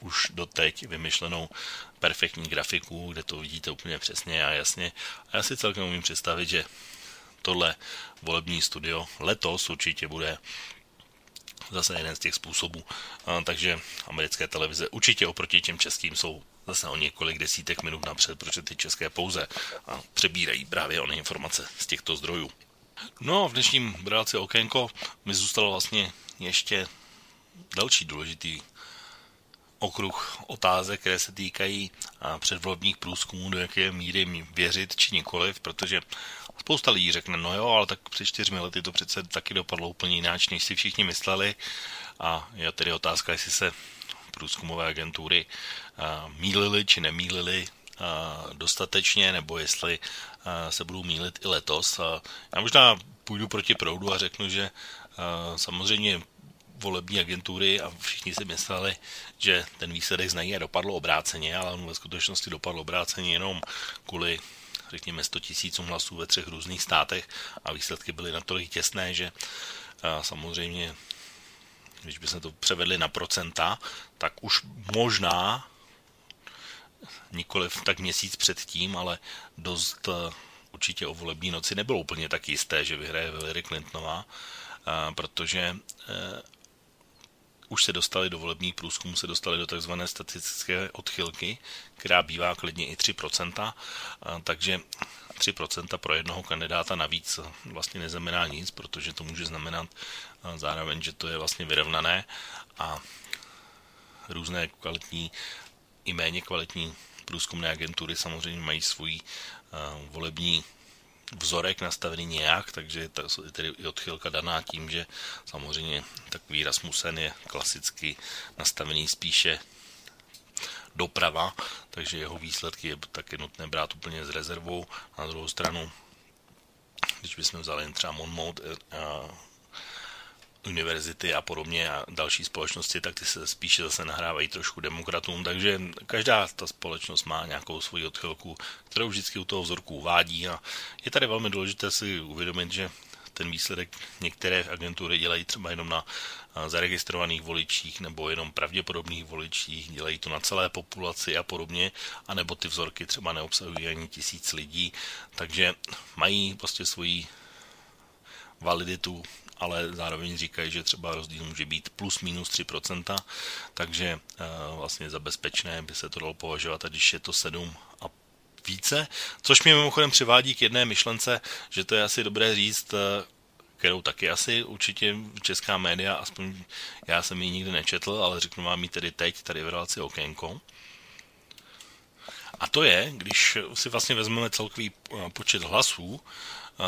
už doteď vymyšlenou perfektní grafiku, kde to vidíte úplně přesně a jasně. A já si celkem umím představit, že tohle volební studio letos určitě bude zase jeden z těch způsobů. Takže americké televize určitě oproti těm českým jsou zase o několik desítek minut napřed, protože ty české pouze a přebírají právě ony informace z těchto zdrojů. No a v dnešním reláci Okénko mi zůstalo vlastně ještě další důležitý okruh otázek, které se týkají předvolebních průzkumů, do jaké míry věřit či nikoliv, protože spousta lidí řekne, no jo, ale tak před čtyřmi lety to přece taky dopadlo úplně jináč, než si všichni mysleli. A je tedy otázka, jestli se průzkumové agentury mýlily či nemýlily dostatečně, nebo jestli se budou mílit i letos. Já možná půjdu proti proudu a řeknu, že samozřejmě volební agentury a všichni si mysleli, že ten výsledek znají a dopadlo obráceně, ale on ve skutečnosti dopadlo obráceně jenom kvůli řekněme 100 tisícům hlasů ve třech různých státech a výsledky byly natolik těsné, že samozřejmě když by se to převedli na procenta, tak už možná nikoliv tak měsíc předtím, ale dost určitě o volební noci nebylo úplně tak jisté, že vyhraje Hillary Clintonová, protože už se dostali do volebních průzkumů, se dostali do takzvané statistické odchylky, která bývá klidně i 3%, takže 3% pro jednoho kandidáta navíc vlastně neznamená nic, protože to může znamenat zároveň, že to je vlastně vyrovnané a různé kvalitní i méně kvalitní průzkumné agentury samozřejmě mají svůj volební vzorek nastavený nějak, takže ta, je tedy i odchylka daná tím, že samozřejmě takový Rasmussen je klasicky nastavený spíše doprava, takže jeho výsledky je taky nutné brát úplně s rezervou. Na druhou stranu, když bychom vzali třeba Monmouth, univerzity a podobně a další společnosti, tak ty se spíše zase nahrávají trošku demokratům, takže každá ta společnost má nějakou svoji odchylku, kterou vždycky u toho vzorku uvádí. A je tady velmi důležité si uvědomit, že ten výsledek některé agentury dělají třeba jenom na zaregistrovaných voličích nebo jenom pravděpodobných voličích, dělají to na celé populaci a podobně, anebo ty vzorky třeba neobsahují ani tisíc lidí, takže mají prostě svoji validitu ale zároveň říkají, že třeba rozdíl může být plus minus 3%, takže eh, vlastně za bezpečné by se to dalo považovat, a když je to 7 a více, což mě mimochodem přivádí k jedné myšlence, že to je asi dobré říct, eh, kterou taky asi určitě česká média, aspoň já jsem ji nikdy nečetl, ale řeknu vám ji tedy teď, tady v relaci Okénko. A to je, když si vlastně vezmeme celkový eh, počet hlasů,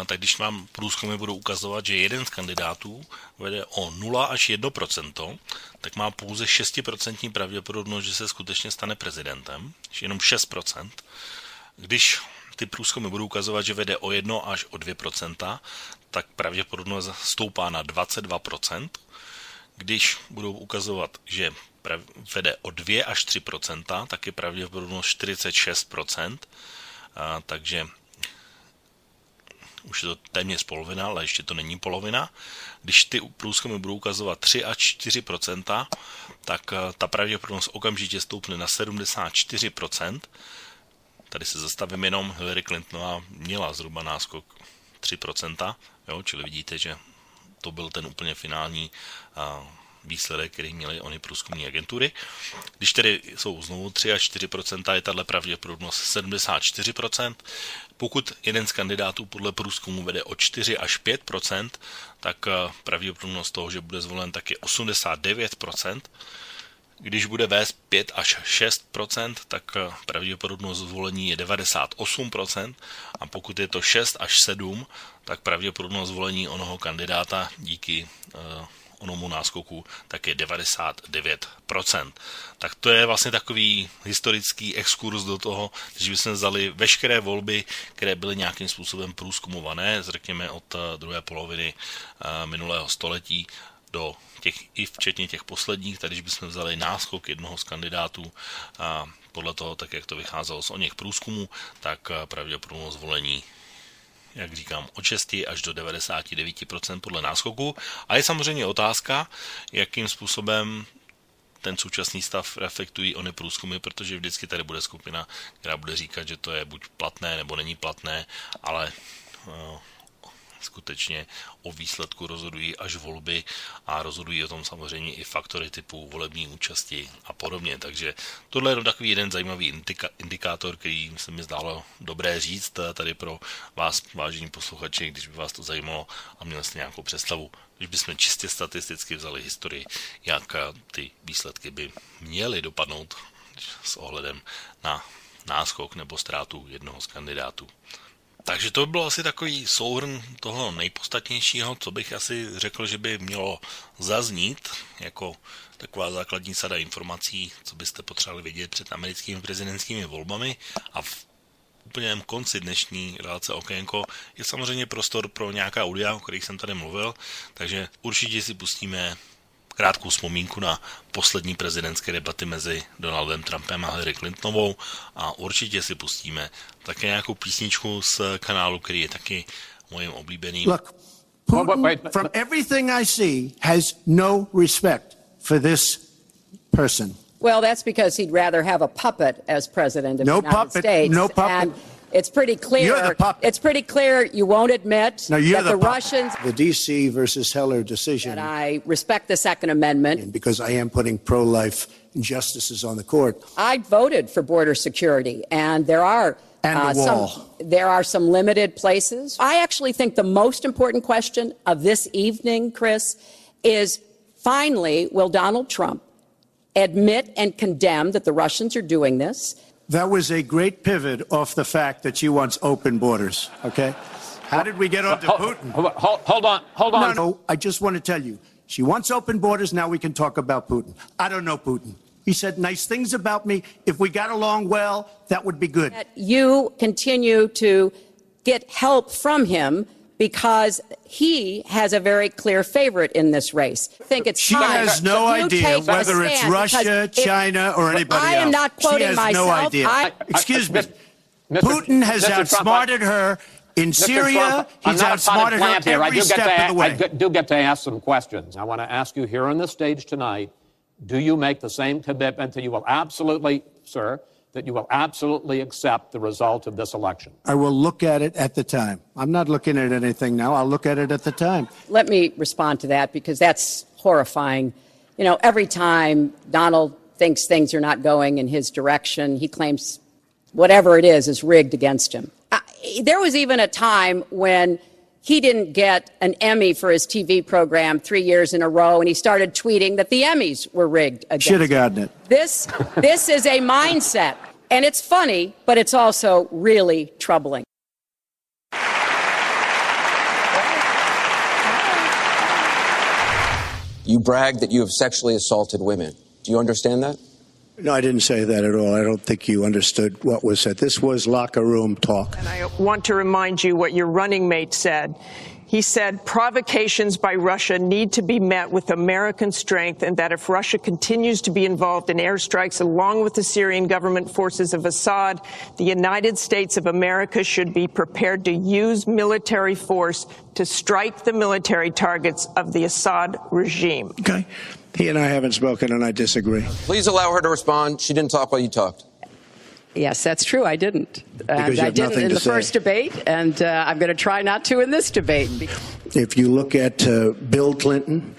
tak když vám průzkumy budou ukazovat, že jeden z kandidátů vede o 0 až 1% tak má pouze 6% pravděpodobnost, že se skutečně stane prezidentem, jenom 6%. Když ty průzkumy budou ukazovat, že vede o 1 až o 2%, tak pravděpodobnost stoupá na 22%. Když budou ukazovat, že vede o 2 až 3% tak je pravděpodobnost 46 a, takže už je to téměř polovina, ale ještě to není polovina. Když ty průzkumy budou ukazovat 3 až 4% tak ta pravděpodobnost okamžitě stoupne na 74% Tady se zastavím jenom, Hillary Clintonová měla zhruba náskok 3% jo, čili vidíte, že to byl ten úplně finální výsledek, který měly ony průzkumní agentury. Když tedy jsou znovu 3 až 4% je tahle pravděpodobnost 74% Pokud jeden z kandidátů podle průzkumu vede o 4 až 5% tak eh, pravděpodobnost toho, že bude zvolen, tak je 89% když bude vést 5 až 6% tak eh, pravděpodobnost zvolení je 98% a pokud je to 6 až 7, tak pravděpodobnost zvolení onoho kandidáta díky uh, onomu náskoku, tak je 99%. Tak to je vlastně takový historický exkurs do toho, když bychom vzali veškeré volby, které byly nějakým způsobem průzkumované, řekněme od eh, druhé poloviny eh, minulého století do těch, i včetně těch posledních, tady bychom vzali náskok jednoho z kandidátů a podle toho, tak jak to vycházelo z o něch průzkumů, tak eh, pravděpodobnost zvolení jak říkám, od 6 až do 99% podle náskoku. A je samozřejmě otázka, jakým způsobem ten současný stav reflektují ony průzkumy, protože vždycky tady bude skupina, která bude říkat, že to je buď platné nebo není platné, ale eh, skutečně o výsledku rozhodují až volby a rozhodují o tom samozřejmě i faktory typu volební účasti a podobně. Takže tohle je takový jeden zajímavý indika, indikátor, který se mi zdálo dobré říct tady pro vás, vážení posluchači, když by vás to zajímalo a měli jste nějakou představu. Když bychom čistě statisticky vzali historii, jak ty výsledky by měly dopadnout s ohledem na náskok nebo ztrátu jednoho z kandidátů. Takže to by bylo asi takový souhrn toho nejpodstatnějšího, co bych asi řekl, že by mělo zaznít jako taková základní sada informací, co byste potřebovali vědět před americkými prezidentskými volbami. A v úplném konci dnešní relace Okénko je samozřejmě prostor pro nějaká audia, o kterých jsem tady mluvil, takže určitě si pustíme krátkou vzpomínku na poslední prezidentské debaty mezi Donaldem Trumpem a Hillary Clintonovou a určitě si pustíme také nějakou písničku z kanálu, který je taky mojím oblíbeným. Look, Putin, from everything I see, has no respect for this person. Well, that's because he'd rather have a puppet as president of no the United puppet, States. No puppet. And it's pretty clear. You're the puppet. It's pretty clear you won't admit No, you're that the, the. Russians. The D.C. versus Heller decision. That I respect the Second Amendment. Because I am putting pro-life justices on the court. I voted for border security, and there are. And uh, the wall. Some, there are some limited places. I actually think the most important question of this evening, Chris, is finally, will Donald Trump admit and condemn that the Russians are doing this? That was a great pivot off the fact that she wants open borders, okay? How did we get on to Putin? Hold, hold, hold on, hold No, on. no, I just want to tell you. She wants open borders. Now we can talk about Putin. I don't know Putin. He said nice things about me. If we got along well, that would be good. that you continue to get help from him because he has a very clear favorite in this race. I think it's She time has no that idea whether it's Russia, because if- China, or anybody I am else. not quoting she has myself. no idea. I- Excuse me. Mr. Putin has Mr. Trump, outsmarted her in Mr. Syria. Trump, He's outsmarted potted plant her here. I every do get step to, of the way. g- do get to ask some questions. I want to ask you here on the stage tonight do you make the same commitment that you will absolutely, sir, that you will absolutely accept the result of this election? I will look at it at the time. I'm not looking at anything now. I'll look at it at the time. let me respond to that because that's horrifying. You know, every time Donald thinks things are not going in his direction, he claims whatever it is is rigged against him. Uh, there was even a time when he didn't get an Emmy for his TV program three years in a row, and he started tweeting that the Emmys were rigged against Should have him. gotten it. This, this is a mindset, and it's funny, but it's also really troubling. You brag that you have sexually assaulted women. Do you understand that? No, I didn't say that at all. I don't think you understood what was said. This was locker room talk. And I want to remind you what your running mate said. He said provocations by Russia need to be met with American strength, and that if Russia continues to be involved in airstrikes along with the Syrian government forces of Assad, the United States of America should be prepared to use military force to strike the military targets of the Assad regime. Okay. He and I haven't spoken, and I disagree. Please allow her to respond. She didn't talk while you talked. Yes, that's true. I didn't. And you I didn't nothing in to the say. first debate, and uh, I'm going to try not to in this debate. If you look at uh, Bill Clinton,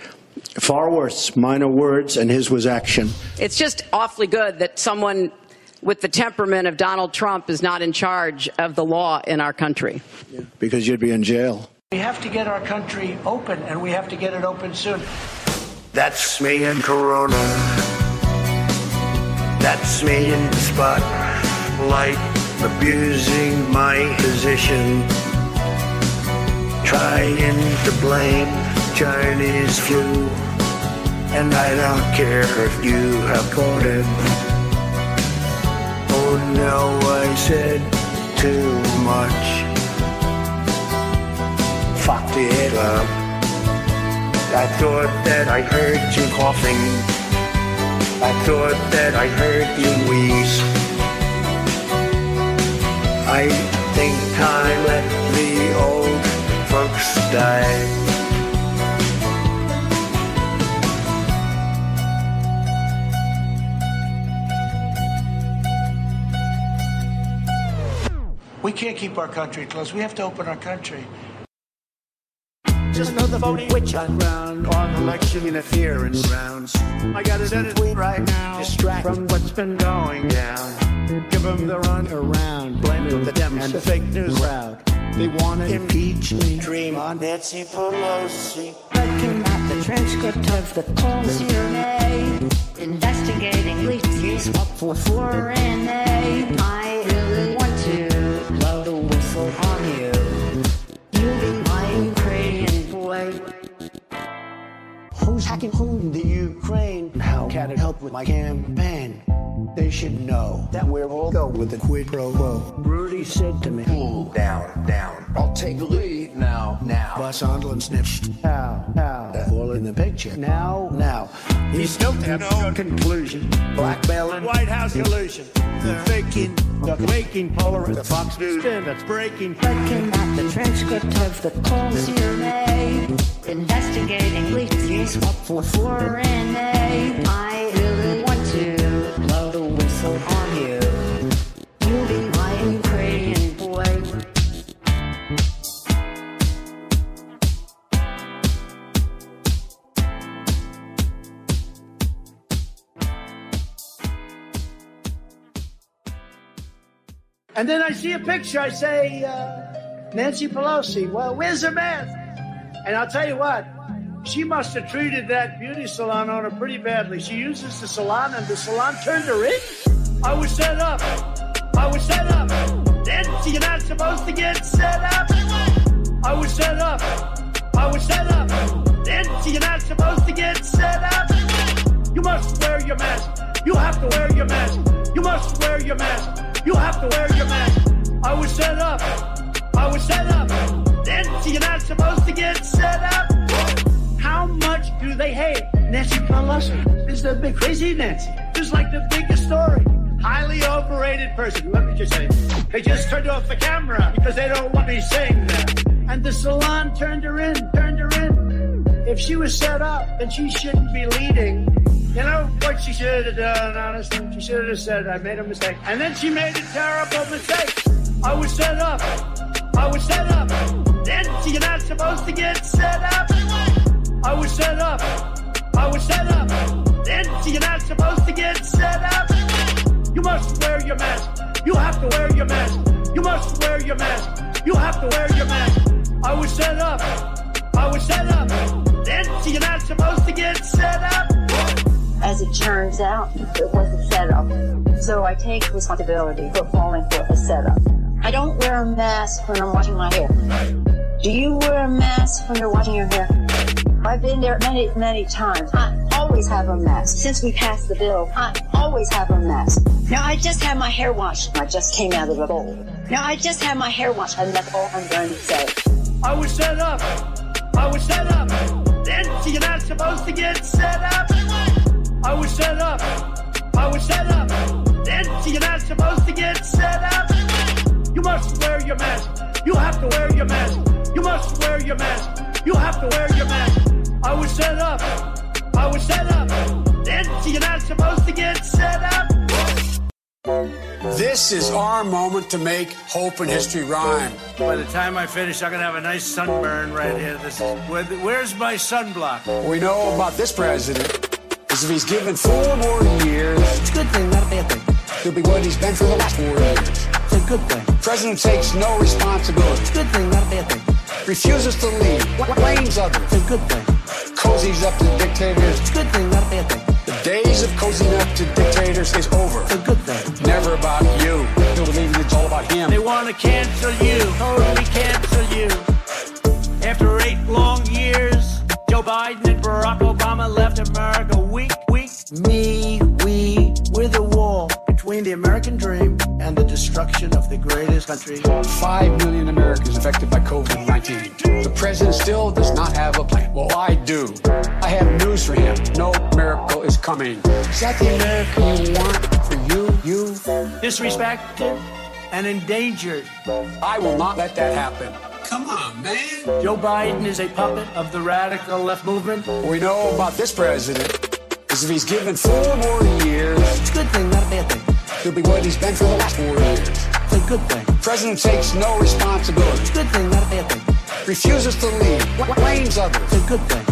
far worse, minor words, and his was action. It's just awfully good that someone with the temperament of Donald Trump is not in charge of the law in our country. because you'd be in jail. We have to get our country open, and we have to get it open soon. That's me and Corona. That's me in the spotlight, abusing my position. Trying to blame Chinese flu. And I don't care if you have caught it. Oh no, I said too much. Fucked it up. I thought that I heard you coughing. I thought that I heard you wheeze. I think I let the old folks die. We can't keep our country closed. We have to open our country. Just another voting witch hunt round on election interference rounds. I got to send a tweet right now. Distract from what's been going down. Give them the run around. Blame it with the Dems and the fake news crowd. They want to impeach me. Dream on Nancy Pelosi. Looking at the transcript of the calls you made, investigating leaks up for foreign aid. I Who's hacking who in the Ukraine? How can it help with my campaign? They should know that we're all go with the quid pro quo. Rudy said to me, Cool down, down. I'll take the lead now, now. Bus Sondland snitched. Now, how? That all in the picture. Now, now. He's still have no conclusion. Blackmailing White House illusion. The faking, the faking polar, the Fox News spin that's breaking. Looking at the transcript of the calls you made, investigating leaks for foreign aid. I And then I see a picture. I say, uh, Nancy Pelosi. Well, where's her mask? And I'll tell you what, she must have treated that beauty salon owner pretty badly. She uses the salon, and the salon turned her in. I was set up. I was set up. Nancy, you're not supposed to get set up. I was set up. I was set up. Nancy, you're not supposed to get set up. You must wear your mask. You have to wear your mask. You must wear your mask. You have to wear your mask. I was set up. I was set up. Nancy, you're not supposed to get set up. How much do they hate Nancy Pelosi? This is the big crazy Nancy. Just like the biggest story. Highly overrated person. Let me just say, they just turned off the camera because they don't want me saying that. And the salon turned her in, turned her in. If she was set up, then she shouldn't be leading. You know what she should have done, honestly? She should have said, I made a mistake. And then she made a terrible mistake. I was set up. I was set up. Nancy, you're not supposed to get set up. I was set up. I was set up. Nancy, you're not supposed to get set up. You must wear your mask. You have to wear your mask. You must wear your mask. You have to wear your mask. I was set up. I was set up. Nancy, you're not supposed to get set up. As it turns out, it was a setup. So I take responsibility for falling for a setup. I don't wear a mask when I'm washing my hair. Do you wear a mask when you're washing your hair? I've been there many, many times. I always have a mask. Since we passed the bill, I always have a mask. Now I just had my hair washed. I just came out of the bowl. Now I just had my hair washed, and that's all I'm going to say. I was set up. I was set up. Then you're not supposed to get set up. I was set up. I was set up. Nancy, you're not supposed to get set up. You must wear your mask. You have to wear your mask. You must wear your mask. You have to wear your mask. I was set up. I was set up. Nancy, you're not supposed to get set up. This is our moment to make hope and history rhyme. By the time I finish, I'm gonna have a nice sunburn right here. This is where, where's my sunblock? We know about this president is if he's given four more years, It's a good thing, not a bad thing. he'll be what he's been for the last four years. It's a good thing. President takes no responsibility, It's a good thing, not a bad thing. refuses to lead, blames others, It's a good thing. cozies up to dictators. It's a good thing, not a bad thing. The days of cozying up to dictators is over. It's a good thing. Never about you. He'll believe it's all about him. They want to cancel you, totally cancel you. After eight long years, Joe Biden and Barack Obama left America weak, weak. Me, we, we're the wall between the American dream and the destruction of the greatest country. Five million Americans affected by COVID 19. The president still does not have a plan. Well, I do. I have news for him. No miracle is coming. Is that the America you want for you? You? Disrespected and endangered. I will not let that happen. Come on, man. Joe Biden is a puppet of the radical left movement. What we know about this president is if he's given four more years, It's a good thing, not a bad thing. he'll be what he's been for the last four years. It's a good thing. President takes no responsibility, It's a good thing, not a bad thing. refuses to lead, blames others, It's a good thing.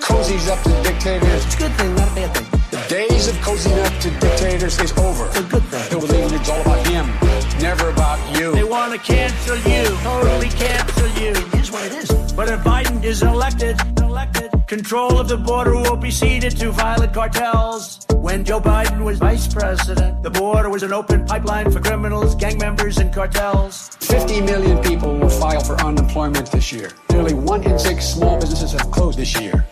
cozies up to dictators. It's a good thing, not a bad thing. The days of cozying up to dictators is over. It's a good thing. He'll believe it's all about him, never about you. They want to cancel you, totally cancel But if Biden is elected, elected, control of the border will be ceded to violent cartels. When Joe Biden was vice president, the border was an open pipeline for criminals, gang members, and cartels. 50 million people will file for unemployment this year. Nearly one in six small businesses have closed this year.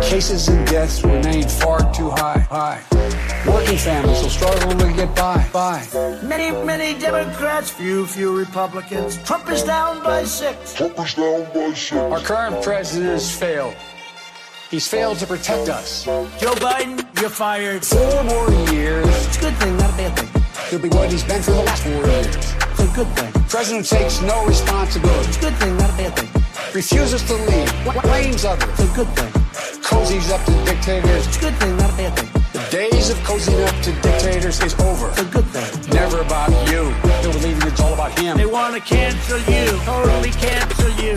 Cases and deaths remain far too high. High. Working families will struggle to get by. By. Many, many Democrats, few, few Republicans. Trump is down by six. Trump is down by six. Our current president has failed. He's failed to protect us. Joe Biden, you're fired. Four more years, It's a good thing, not a bad thing. he'll be what he's been for the last four years. It's a good thing. President takes no responsibility, It's a good thing, not a bad thing. refuses to lead, blames others, It's a good thing. cozies up to dictators. It's a good thing, not a bad thing. The days of cozying up to dictators is over. A good thing. Never about you. He'll believe it's all about him. They want to cancel you, totally cancel you.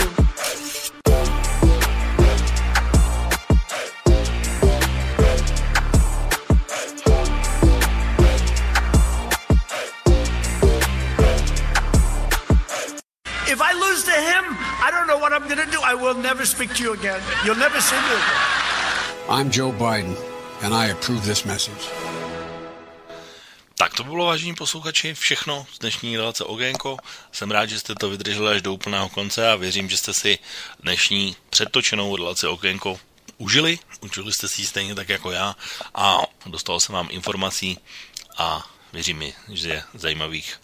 If I lose to him, I don't know what I'm going to do. I will never speak to you again. You'll never see me again. I'm Joe Biden, and I approve this message. Tak To bylo, vážení posluchači, všechno z dnešní relace Ogenko. Jsem rád, že jste to vydrželi až do úplného konce a věřím, že jste si dnešní předtočenou relaci Ogenko užili. Učili jste si ji stejně tak jako já a dostal jsem vám informací a věřím mi, že zajímavých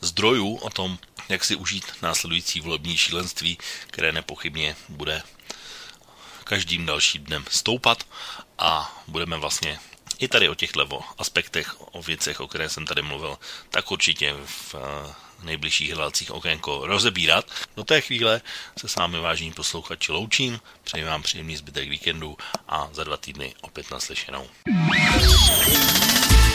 zdrojů o tom, jak si užít následující volební šílenství, které nepochybně bude každým dalším dnem stoupat a budeme vlastně i tady o těchto aspektech, o věcech, o které jsem tady mluvil, tak určitě v eh, nejbližších relacích okénko rozebírat. Do té chvíle se s vámi vážení posluchači loučím, přeji vám příjemný zbytek víkendu a za dva týdny opět naslyšenou.